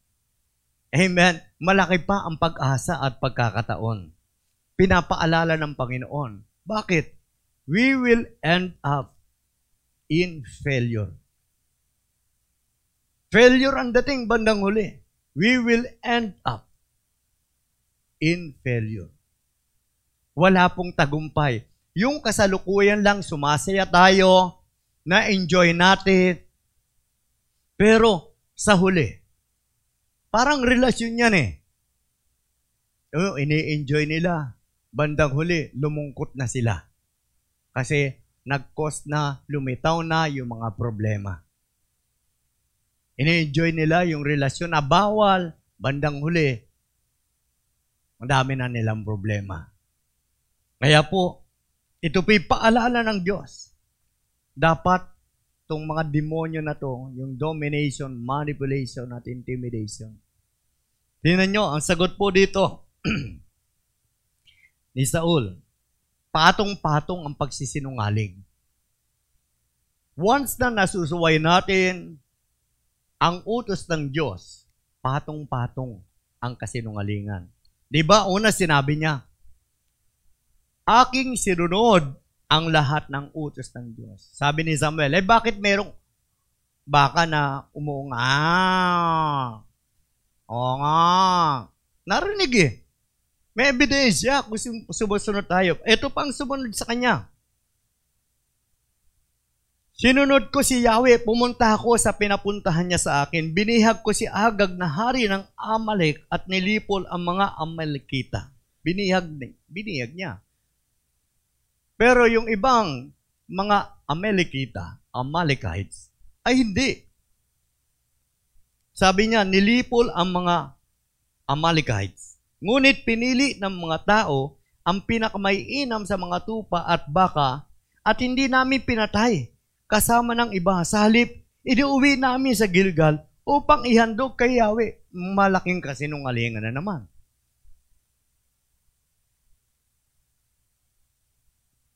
Amen. Malaki pa ang pag-asa at pagkakataon. Pinapaalala ng Panginoon. Bakit? We will end up in failure. Failure ang dating bandang huli. We will end up in failure. Wala pong tagumpay. Yung kasalukuyan lang, sumasaya tayo, na-enjoy natin. Pero sa huli, parang relasyon yan eh. Oh, ini-enjoy nila. Bandang huli, lumungkot na sila. Kasi nag-cost na, lumitaw na yung mga problema. Ini-enjoy nila yung relasyon na bawal. Bandang huli, ang dami na nilang problema. Kaya po, ito po'y paalala ng Diyos. Dapat itong mga demonyo na to, yung domination, manipulation at intimidation. Tingnan nyo, ang sagot po dito ni Saul, patong-patong ang pagsisinungaling. Once na nasusuway natin ang utos ng Diyos, patong-patong ang kasinungalingan. Di ba? Una sinabi niya, aking sinunod ang lahat ng utos ng Diyos. Sabi ni Samuel, eh bakit merong baka na umuunga? Ah, oo nga. Narinig eh. May ebidensya kung sumusunod tayo. Ito pang sumunod sa kanya. Sinunod ko si Yahweh, pumunta ako sa pinapuntahan niya sa akin. Binihag ko si Agag na hari ng Amalek at nilipol ang mga Amalekita. Binihag, binihag niya. Pero yung ibang mga Amalekita, Amalekites, ay hindi. Sabi niya, nilipol ang mga Amalekites. Ngunit pinili ng mga tao ang pinakamaiinam sa mga tupa at baka at hindi namin pinatay kasama ng iba. Sa halip, idiuwi namin sa Gilgal upang ihandog kay Yahweh. Malaking kasinungalingan na naman.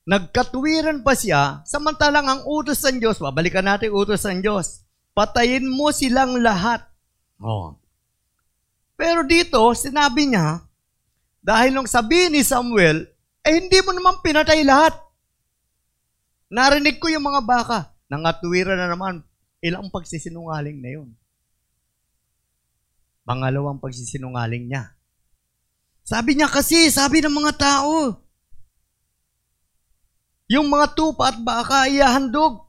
Nagkatwiran pa siya, samantalang ang utos ng Diyos, babalikan natin utos ng Diyos, patayin mo silang lahat. Oh. Pero dito, sinabi niya, dahil nung sabi ni Samuel, eh hindi mo naman pinatay lahat. Narinig ko yung mga baka. Nangatwira na naman. Ilang pagsisinungaling na yun. Pangalawang pagsisinungaling niya. Sabi niya kasi, sabi ng mga tao, yung mga tupa at baka iahandog.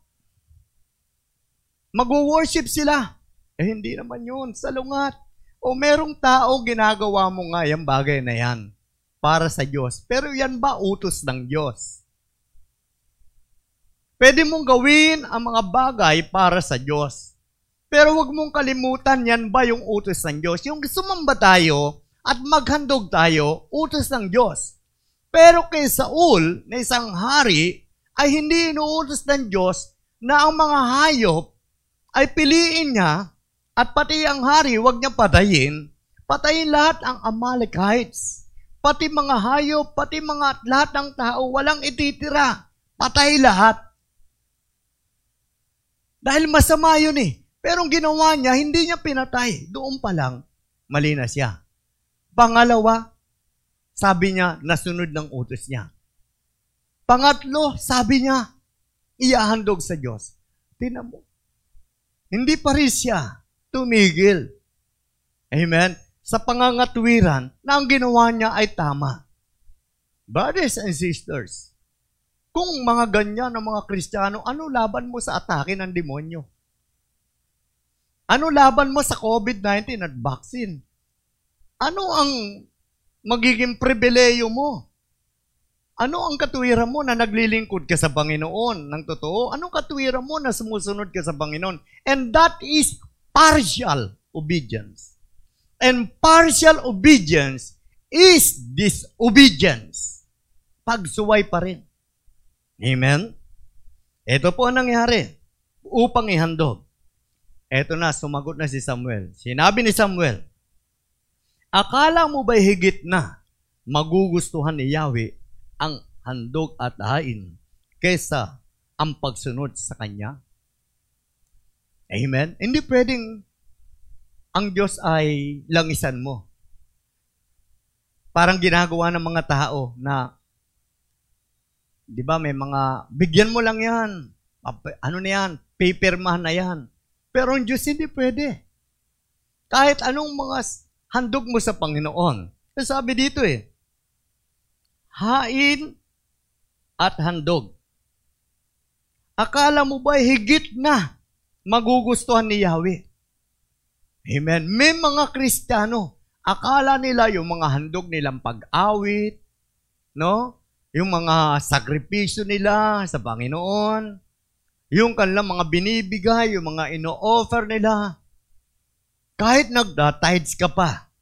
Mag-worship sila. Eh hindi naman yun, salungat. O merong tao ginagawa mo nga yung bagay na yan para sa Diyos. Pero yan ba utos ng Diyos? Pwede mong gawin ang mga bagay para sa Diyos. Pero wag mong kalimutan yan ba yung utos ng Diyos. Yung sumamba tayo at maghandog tayo, utos ng Diyos. Pero kay Saul, na isang hari, ay hindi inuutos ng Diyos na ang mga hayop ay piliin niya at pati ang hari, wag niya patayin. Patayin lahat ang Amalekites. Pati mga hayop, pati mga lahat ng tao, walang ititira. Patay lahat. Dahil masama yun eh. Pero ang ginawa niya, hindi niya pinatay. Doon pa lang, mali na siya. Pangalawa, sabi niya, nasunod ng utos niya. Pangatlo, sabi niya, iahandog sa Diyos. Tinan mo. Hindi pa rin siya tumigil. Amen? Sa pangangatwiran na ang ginawa niya ay tama. Brothers and sisters, kung mga ganyan ang mga Kristiyano, ano laban mo sa atake ng demonyo? Ano laban mo sa COVID-19 at vaccine? Ano ang magiging pribileyo mo? Ano ang katwiran mo na naglilingkod ka sa Panginoon ng totoo? Anong katwiran mo na sumusunod ka sa Panginoon? And that is partial obedience. And partial obedience is disobedience. Pagsuway pa rin. Amen? Ito po ang nangyari upang ihandog. Ito na, sumagot na si Samuel. Sinabi ni Samuel, Akala mo ba higit na magugustuhan ni Yahweh ang handog at hain kaysa ang pagsunod sa Kanya? Amen? Hindi pwedeng ang Diyos ay langisan mo. Parang ginagawa ng mga tao na 'Di ba may mga bigyan mo lang 'yan. Ano na 'yan? Paperman na 'yan. Pero ang Diyos hindi pwede. Kahit anong mga handog mo sa Panginoon. Sabi dito eh, hain at handog. Akala mo ba higit na magugustuhan ni Yahweh? Amen. May mga Kristiyano, akala nila yung mga handog nilang pag-awit, no? yung mga sakripisyo nila sa Panginoon, yung kanilang mga binibigay, yung mga ino-offer nila, kahit nagda-tides ka pa,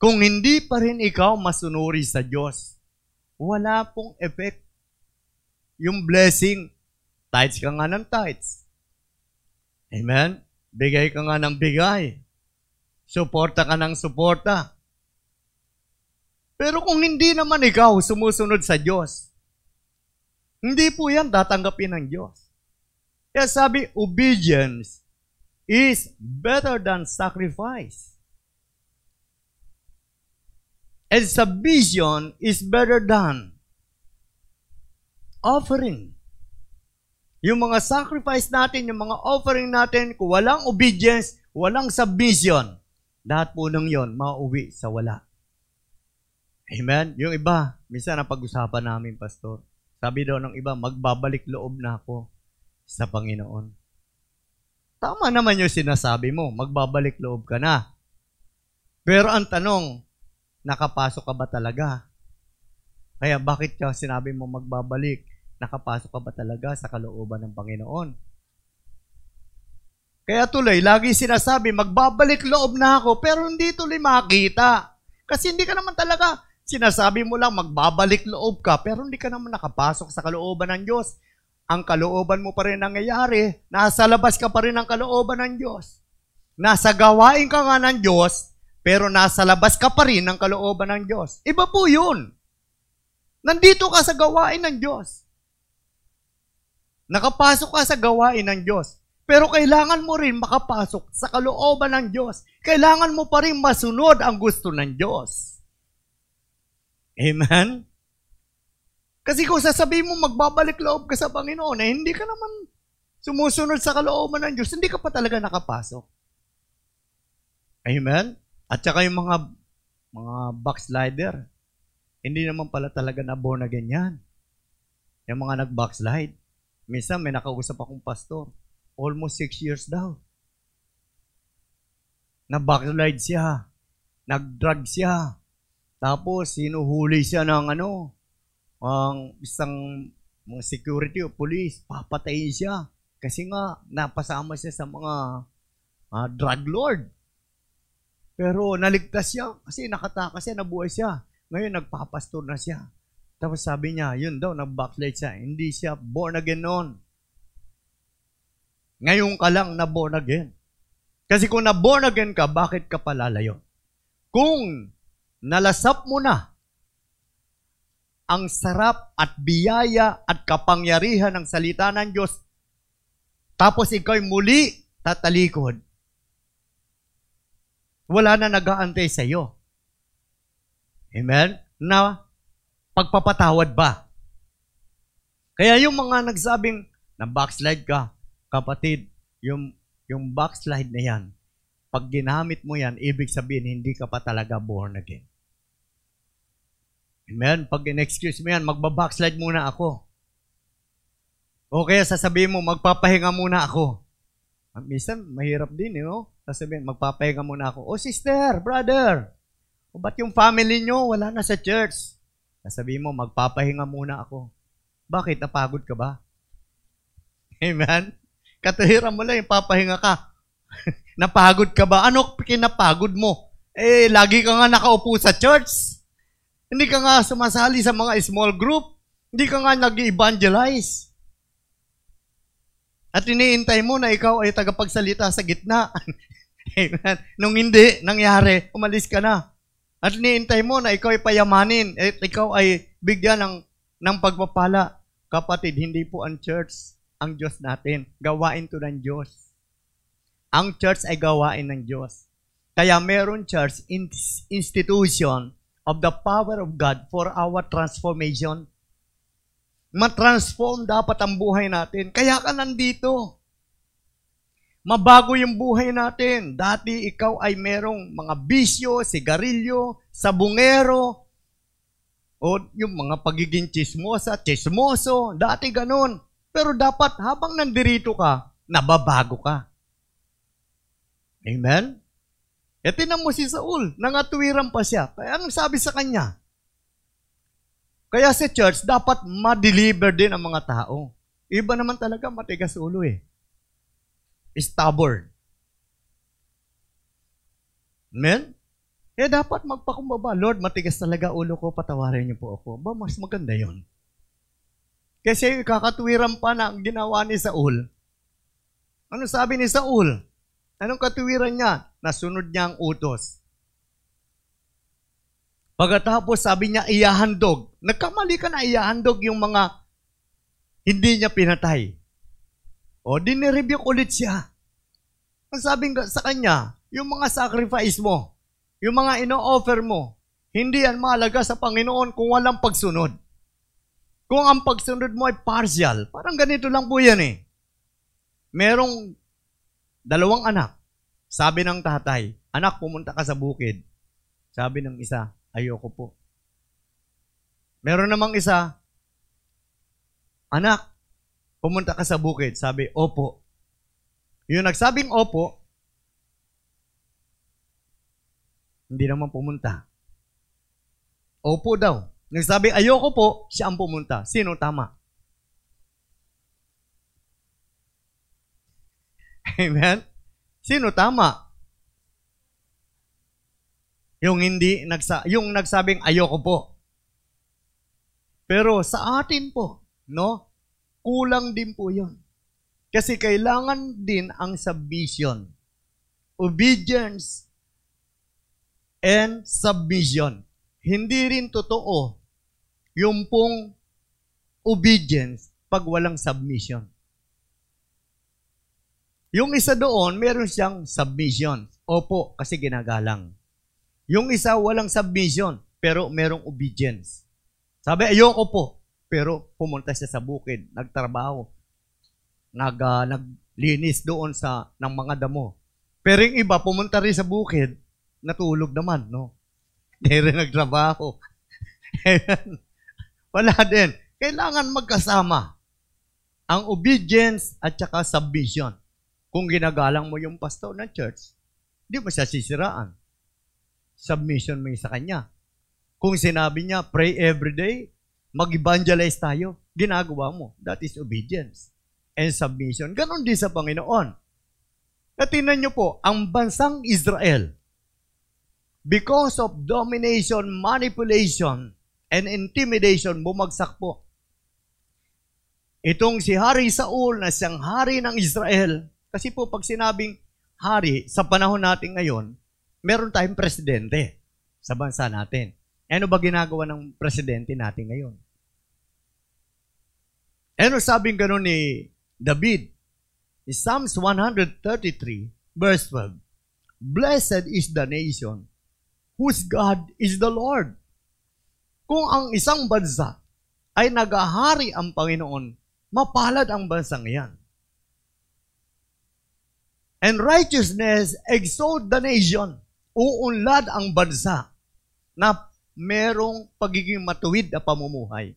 kung hindi pa rin ikaw masunuri sa Diyos, wala pong effect. Yung blessing, tides ka nga ng tides. Amen? Bigay ka nga ng bigay. Suporta ka ng suporta. Pero kung hindi naman ikaw sumusunod sa Diyos, hindi po yan tatanggapin ng Diyos. Kaya sabi, obedience is better than sacrifice. And submission is better than offering. Yung mga sacrifice natin, yung mga offering natin, kung walang obedience, walang submission, lahat po nang yon mauwi sa wala. Amen? Yung iba, minsan ang pag-usapan namin, Pastor, Sabi daw ng iba, magbabalik loob na ako sa Panginoon. Tama naman yung sinasabi mo, magbabalik loob ka na. Pero ang tanong, nakapasok ka ba talaga? Kaya bakit ka sinabi mo magbabalik? Nakapasok ka ba talaga sa kalooban ng Panginoon? Kaya tuloy, lagi sinasabi, magbabalik loob na ako, pero hindi tuloy makita. Kasi hindi ka naman talaga, sinasabi mo lang, magbabalik loob ka, pero hindi ka naman nakapasok sa kalooban ng Diyos. Ang kalooban mo pa rin nangyayari, nasa labas ka pa rin ng kalooban ng Diyos. Nasa gawain ka nga ng Diyos, pero nasa labas ka pa rin ng kalooban ng Diyos. Iba po yun. Nandito ka sa gawain ng Diyos. Nakapasok ka sa gawain ng Diyos. Pero kailangan mo rin makapasok sa kalooban ng Diyos. Kailangan mo pa rin masunod ang gusto ng Diyos. Amen? Kasi kung sasabihin mo magbabalik loob ka sa Panginoon, eh hindi ka naman sumusunod sa kalooban ng Diyos, hindi ka pa talaga nakapasok. Amen? At saka yung mga mga backslider, hindi naman pala talaga na born again yan. Yung mga nag-backslide. Minsan may nakausap akong pastor, almost six years daw. Na-backslide siya. Nag-drug siya. Tapos, sinuhuli siya ng ano, ang isang mga security o police, papatayin siya. Kasi nga, napasama siya sa mga uh, drug lord. Pero naligtas siya kasi nakatakas siya, nabuhay siya. Ngayon, nagpapastor na siya. Tapos sabi niya, yun daw, nag-backslide siya. Hindi siya born again noon. Ngayon ka lang na born again. Kasi kung na born again ka, bakit ka palalayo? Kung nalasap mo na ang sarap at biyaya at kapangyarihan ng salita ng Diyos, tapos ikaw'y muli tatalikod, wala na nag-aantay sa iyo. Amen? Na pagpapatawad ba? Kaya yung mga nagsabing na backslide ka, Kapatid, yung, yung backslide na yan, pag ginamit mo yan, ibig sabihin, hindi ka pa talaga born again. Amen? Pag in-excuse mo yan, magbabackslide muna ako. O kaya sasabihin mo, magpapahinga muna ako. Ah, minsan, mahirap din, you know? Sasabihin, magpapahinga muna ako. O sister, brother, o ba't yung family nyo wala na sa church? Sasabihin mo, magpapahinga muna ako. Bakit? Napagod ka ba? Amen? Katuhiran mo lang, papahinga ka. Napagod ka ba? Ano kinapagod mo? Eh, lagi ka nga nakaupo sa church. Hindi ka nga sumasali sa mga small group. Hindi ka nga nag-evangelize. At iniintay mo na ikaw ay tagapagsalita sa gitna. Nung hindi, nangyari, umalis ka na. At iniintay mo na ikaw ay payamanin. At ikaw ay bigyan ng, ng pagpapala. Kapatid, hindi po ang church ang Diyos natin. Gawain to ng Diyos. Ang church ay gawain ng Diyos. Kaya meron church institution of the power of God for our transformation. Matransform dapat ang buhay natin. Kaya ka nandito. Mabago yung buhay natin. Dati ikaw ay merong mga bisyo, sigarilyo, sabungero, o yung mga pagiging chismosa, chismoso. Dati ganun. Pero dapat habang nandirito ka, nababago ka. Amen? E tinan mo si Saul, nangatwiran pa siya. Kaya anong sabi sa kanya? Kaya sa church, dapat ma-deliver din ang mga tao. Iba naman talaga matigas ulo eh. Stubborn. Amen? Eh dapat magpakumbaba. Lord, matigas talaga ulo ko, patawarin niyo po ako. Ba, mas maganda yon. Kasi kakatuwiran pa na ang ginawa ni Saul. Ano sabi ni Saul? Anong katuwiran niya? Nasunod niya ang utos. Pagkatapos sabi niya, iyahandog. Nagkamali ka na iyahandog yung mga hindi niya pinatay. O, dinirebuke ulit siya. Ang sabi sa kanya, yung mga sacrifice mo, yung mga ino-offer mo, hindi yan mahalaga sa Panginoon kung walang pagsunod. Kung ang pagsunod mo ay partial, parang ganito lang po yan eh. Merong dalawang anak. Sabi ng tatay, anak, pumunta ka sa bukid. Sabi ng isa, ayoko po. Meron namang isa, anak, pumunta ka sa bukid. Sabi, opo. Yung nagsabing opo, hindi naman pumunta. Opo daw. Nagsabi, ayoko po, siya ang pumunta. Sino tama? Amen? Sino tama? Yung hindi nagsa yung nagsabing ayoko po. Pero sa atin po, no? Kulang din po 'yon. Kasi kailangan din ang submission. Obedience and submission. Hindi rin totoo yung pong obedience pag walang submission. Yung isa doon, meron siyang submission. Opo, kasi ginagalang. Yung isa, walang submission, pero merong obedience. Sabi, ayoko po. Pero pumunta siya sa bukid, nagtrabaho, nag, uh, naglinis doon sa ng mga damo. Pero yung iba, pumunta rin sa bukid, natulog naman, no? Hindi rin nagtrabaho. Wala din. Kailangan magkasama ang obedience at saka submission. Kung ginagalang mo yung pastor ng church, di mo siya sisiraan. Submission mo sa kanya. Kung sinabi niya, pray every day, mag-evangelize tayo, ginagawa mo. That is obedience and submission. Ganon din sa Panginoon. At tingnan niyo po, ang bansang Israel, because of domination, manipulation, and intimidation, bumagsak po. Itong si Hari Saul na siyang hari ng Israel, kasi po pag sinabing hari, sa panahon natin ngayon, meron tayong presidente sa bansa natin. Ano ba ginagawa ng presidente natin ngayon? Ano sabing gano'n ni David? In Psalms 133, verse 12, Blessed is the nation whose God is the Lord. Kung ang isang bansa ay nagahari ang Panginoon, mapalad ang bansang iyan and righteousness exalt the nation. Uunlad ang bansa na merong pagiging matuwid na pamumuhay.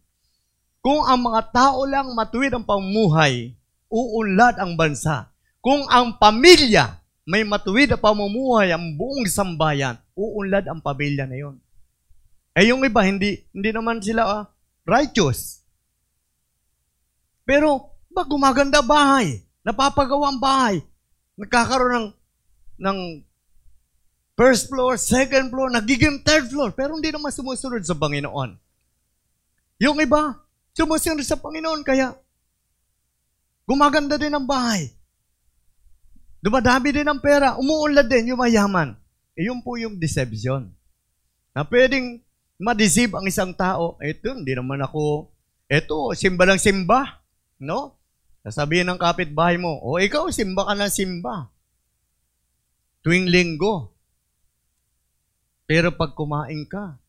Kung ang mga tao lang matuwid ang pamumuhay, uunlad ang bansa. Kung ang pamilya may matuwid na pamumuhay, ang buong sambayan, uunlad ang pamilya na yon. Eh yung iba, hindi, hindi naman sila uh, righteous. Pero, ba gumaganda bahay? Napapagawa ang bahay? nagkakaroon ng, ng first floor, second floor, nagiging third floor, pero hindi naman sumusunod sa Panginoon. Yung iba, sumusunod sa Panginoon, kaya gumaganda din ang bahay. Dumadami din ang pera, umuunlad din yung mayaman. E yun po yung deception. Na pwedeng ma-deceive ang isang tao, eto, hindi naman ako, eto, simba lang simba. No? Sasabihin ng kapitbahay mo, o ikaw, simba ka ng simba. Tuwing linggo. Pero pag kumain ka,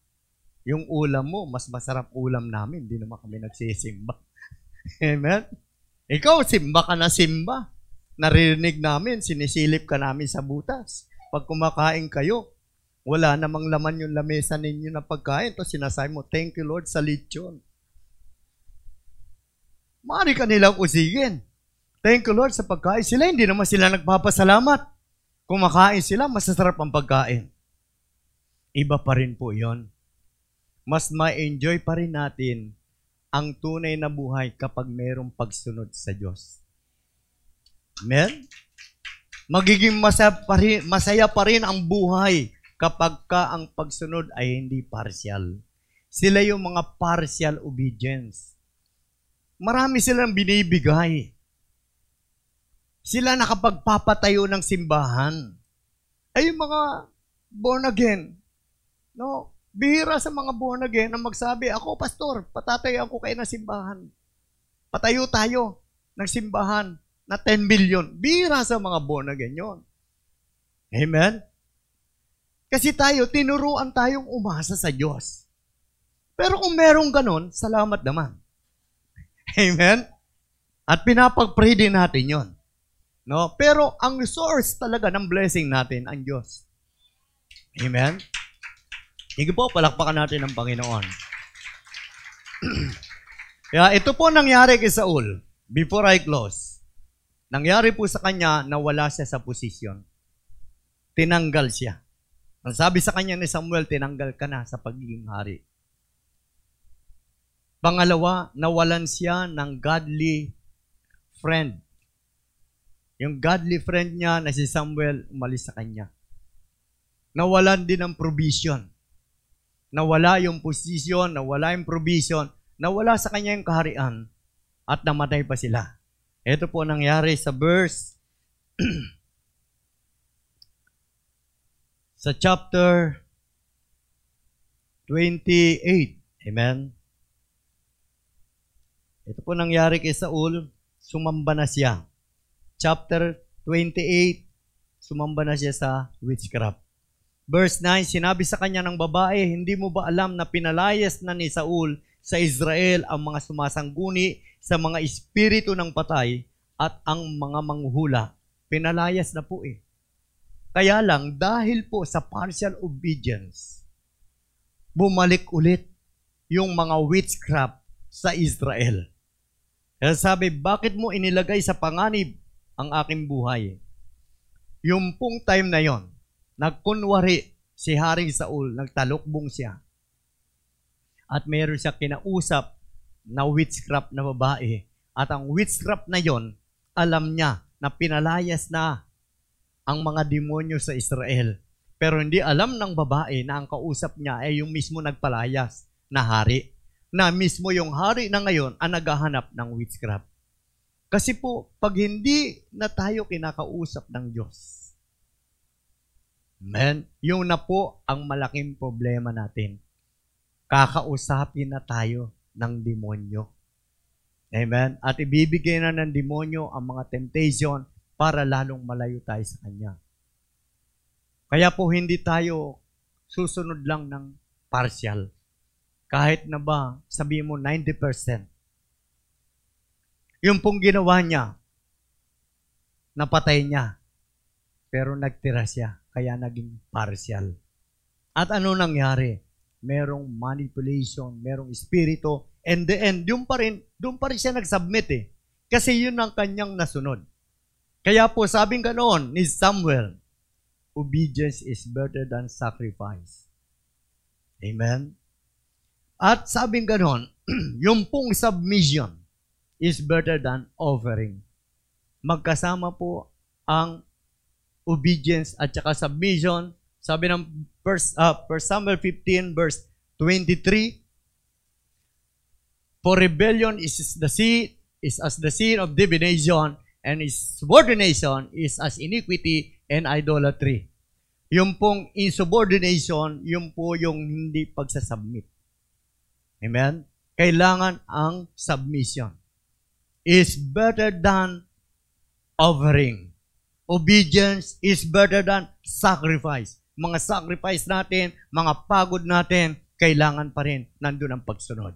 yung ulam mo, mas masarap ulam namin. Hindi naman kami nagsisimba. Amen? Ikaw, simba ka na simba. Naririnig namin, sinisilip ka namin sa butas. Pag kumakain kayo, wala namang laman yung lamesa ninyo na pagkain. Tapos sinasabi mo, thank you Lord sa lechon. Mari ka nilang usigin. Thank you Lord sa pagkain. Sila hindi naman sila nagpapasalamat. Kumakain sila, masasarap ang pagkain. Iba pa rin po yon. Mas ma-enjoy pa rin natin ang tunay na buhay kapag mayroong pagsunod sa Diyos. Amen? Magiging masaya pa rin, masaya pa rin ang buhay kapag ka ang pagsunod ay hindi partial. Sila yung mga partial obedience. Marami silang binibigay. Sila nakapagpapatayo ng simbahan. Ay yung mga born again. No, bihira sa mga born again na magsabi, ako pastor, patatayan ko kayo ng simbahan. Patayo tayo ng simbahan na 10 billion. Bihira sa mga born again yon. Amen? Kasi tayo, tinuruan tayong umasa sa Diyos. Pero kung merong ganon, salamat naman. Amen? At pinapag-pray din natin yon. No? Pero ang source talaga ng blessing natin, ang Diyos. Amen? Sige po, palakpakan natin ang Panginoon. Kaya ito po nangyari kay Saul, before I close. Nangyari po sa kanya na wala siya sa posisyon. Tinanggal siya. Ang sabi sa kanya ni Samuel, tinanggal ka na sa pagiging hari. Pangalawa, nawalan siya ng godly friend. Yung godly friend niya na si Samuel, umalis sa kanya. Nawalan din ng provision. Nawala yung posisyon, nawala yung provision, nawala sa kanya yung kaharian, at namatay pa sila. Ito po nangyari sa verse sa chapter 28. Amen? Ito po nangyari kay Saul, sumamba na siya. Chapter 28, sumamba na siya sa witchcraft. Verse 9, sinabi sa kanya ng babae, hindi mo ba alam na pinalayas na ni Saul sa Israel ang mga sumasangguni sa mga espiritu ng patay at ang mga manghuhula? Pinalayas na po eh. Kaya lang, dahil po sa partial obedience, bumalik ulit yung mga witchcraft sa Israel. Kaya sabi, bakit mo inilagay sa panganib ang aking buhay? Yung pong time na yon, nagkunwari si Haring Saul, nagtalukbong siya. At meron siya kinausap na witchcraft na babae. At ang witchcraft na yon, alam niya na pinalayas na ang mga demonyo sa Israel. Pero hindi alam ng babae na ang kausap niya ay yung mismo nagpalayas na hari. Na mismo yung hari na ngayon ang naghahanap ng witchcraft. Kasi po, pag hindi na tayo kinakausap ng Diyos, Amen. Yung na po ang malaking problema natin. Kakausapin na tayo ng demonyo. Amen. At ibibigay na ng demonyo ang mga temptation para lalong malayo tayo sa Kanya. Kaya po hindi tayo susunod lang ng partial. Kahit na ba, sabi mo 90%. Yung pong ginawa niya, napatay niya, pero nagtira siya, kaya naging partial. At ano nangyari? Merong manipulation, merong espiritu, and the end, doon pa rin, doon pa rin siya nag-submit eh. Kasi yun ang kanyang nasunod. Kaya po, sabing ganoon ni Samuel, obedience is better than sacrifice. Amen? At sabing ganoon, yung pong submission is better than offering. Magkasama po ang obedience at saka submission. Sabi ng first, uh, 1 Samuel 15 verse 23, For rebellion is the sin, is as the sin of divination, and his subordination is as iniquity and idolatry. Yung pong insubordination, yung po yung hindi pagsasubmit. Amen? Kailangan ang submission is better than offering. Obedience is better than sacrifice. Mga sacrifice natin, mga pagod natin, kailangan pa rin nandun ang pagsunod.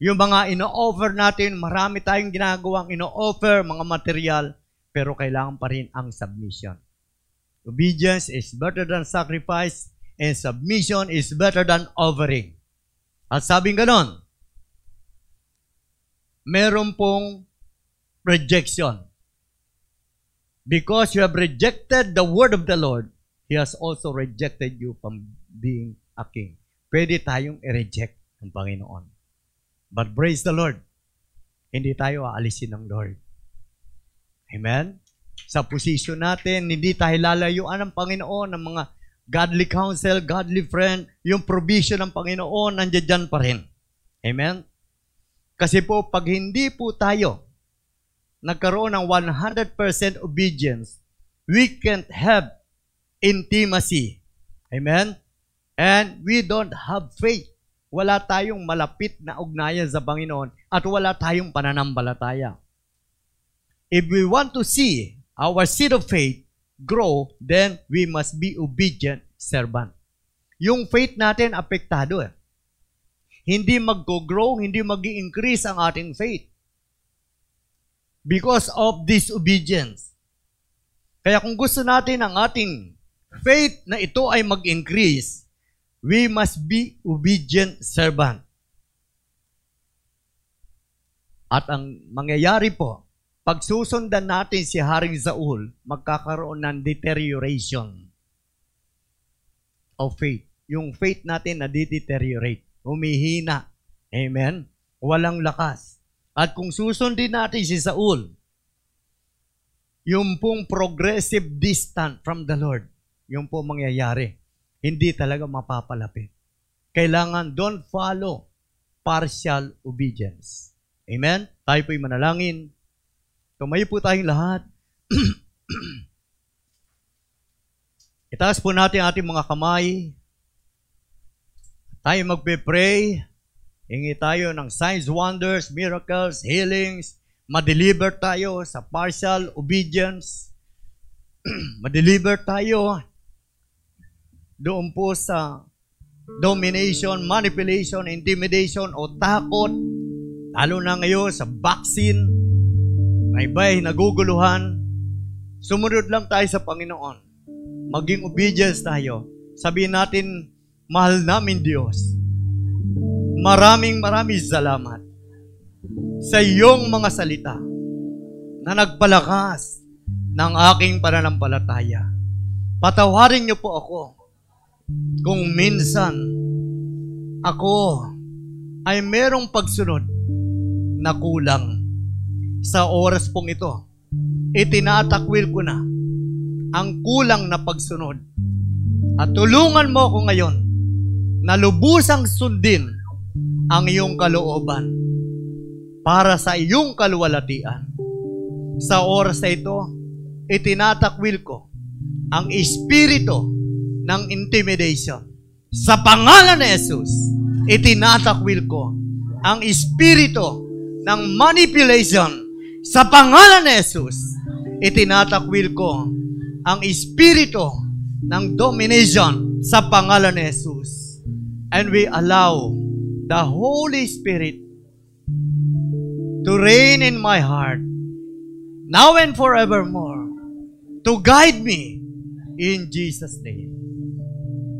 Yung mga ino-offer natin, marami tayong ginagawang ino-offer, mga material, pero kailangan pa rin ang submission. Obedience is better than sacrifice, and submission is better than offering. At sabing ganon, meron pong rejection. Because you have rejected the word of the Lord, He has also rejected you from being a king. Pwede tayong i-reject ng Panginoon. But praise the Lord, hindi tayo aalisin ng Lord. Amen? Sa posisyon natin, hindi tayo lalayuan ng Panginoon, ng mga godly counsel, godly friend, yung provision ng Panginoon, nandiyan pa rin. Amen? Kasi po, pag hindi po tayo nagkaroon ng 100% obedience, we can't have intimacy. Amen? And we don't have faith. Wala tayong malapit na ugnayan sa Panginoon at wala tayong pananampalataya. If we want to see our seed of faith grow, then we must be obedient servant. Yung faith natin apektado eh hindi mag-grow, hindi mag increase ang ating faith. Because of disobedience. Kaya kung gusto natin ang ating faith na ito ay mag-increase, we must be obedient servant. At ang mangyayari po, pag susundan natin si Haring Saul, magkakaroon ng deterioration of faith. Yung faith natin na deteriorate, humihina. Amen? Walang lakas. At kung susundin natin si Saul, yung pong progressive distant from the Lord, yung po mangyayari, hindi talaga mapapalapit. Kailangan don't follow partial obedience. Amen? Tayo po'y manalangin. Tumayo po tayong lahat. Itaas po natin ating mga kamay. Tayo magpe-pray. Hingi tayo ng signs, wonders, miracles, healings. Ma-deliver tayo sa partial obedience. Ma-deliver tayo doon po sa domination, manipulation, intimidation o takot. Lalo na ngayon sa vaccine. May bay naguguluhan. Sumunod lang tayo sa Panginoon. Maging obedience tayo. Sabihin natin, mahal namin Diyos. Maraming maraming salamat sa iyong mga salita na nagpalakas ng aking pananampalataya. Patawarin niyo po ako kung minsan ako ay merong pagsunod na kulang sa oras pong ito. Itinatakwil ko na ang kulang na pagsunod. At tulungan mo ako ngayon na lubusang sundin ang iyong kalooban para sa iyong kaluwalhatian. Sa oras na ito, itinatakwil ko ang espiritu ng intimidation. Sa pangalan ni Jesus, itinatakwil ko ang espiritu ng manipulation. Sa pangalan ni Jesus, itinatakwil ko ang espiritu ng domination sa pangalan ni Jesus. And we allow the Holy Spirit to reign in my heart now and forevermore to guide me in Jesus' name.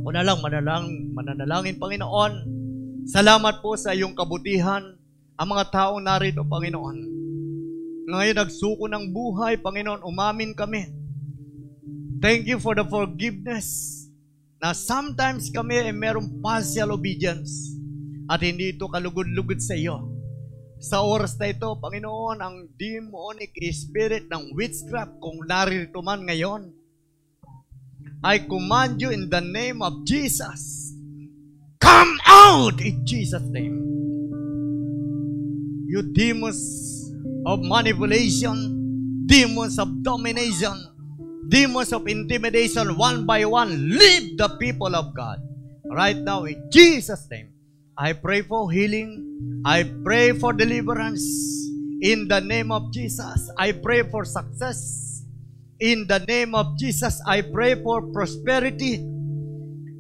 Ako na lang, manalang, mananalangin, Panginoon. Salamat po sa iyong kabutihan, ang mga taong narito, Panginoon. Ngayon, nagsuko ng buhay, Panginoon, umamin kami. Thank you for the forgiveness na sometimes kami ay merong partial obedience at hindi ito kalugod-lugod sa iyo. Sa oras na ito, Panginoon, ang demonic spirit ng witchcraft kung narito man ngayon, I command you in the name of Jesus. Come out in Jesus' name. You demons of manipulation, demons of domination, demons of intimidation, one by one, leave the people of God. Right now, in Jesus' name, I pray for healing. I pray for deliverance. In the name of Jesus, I pray for success. In the name of Jesus, I pray for prosperity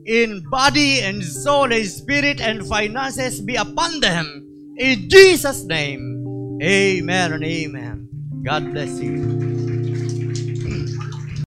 in body and soul and spirit and finances be upon them. In Jesus' name, amen and amen. God bless you.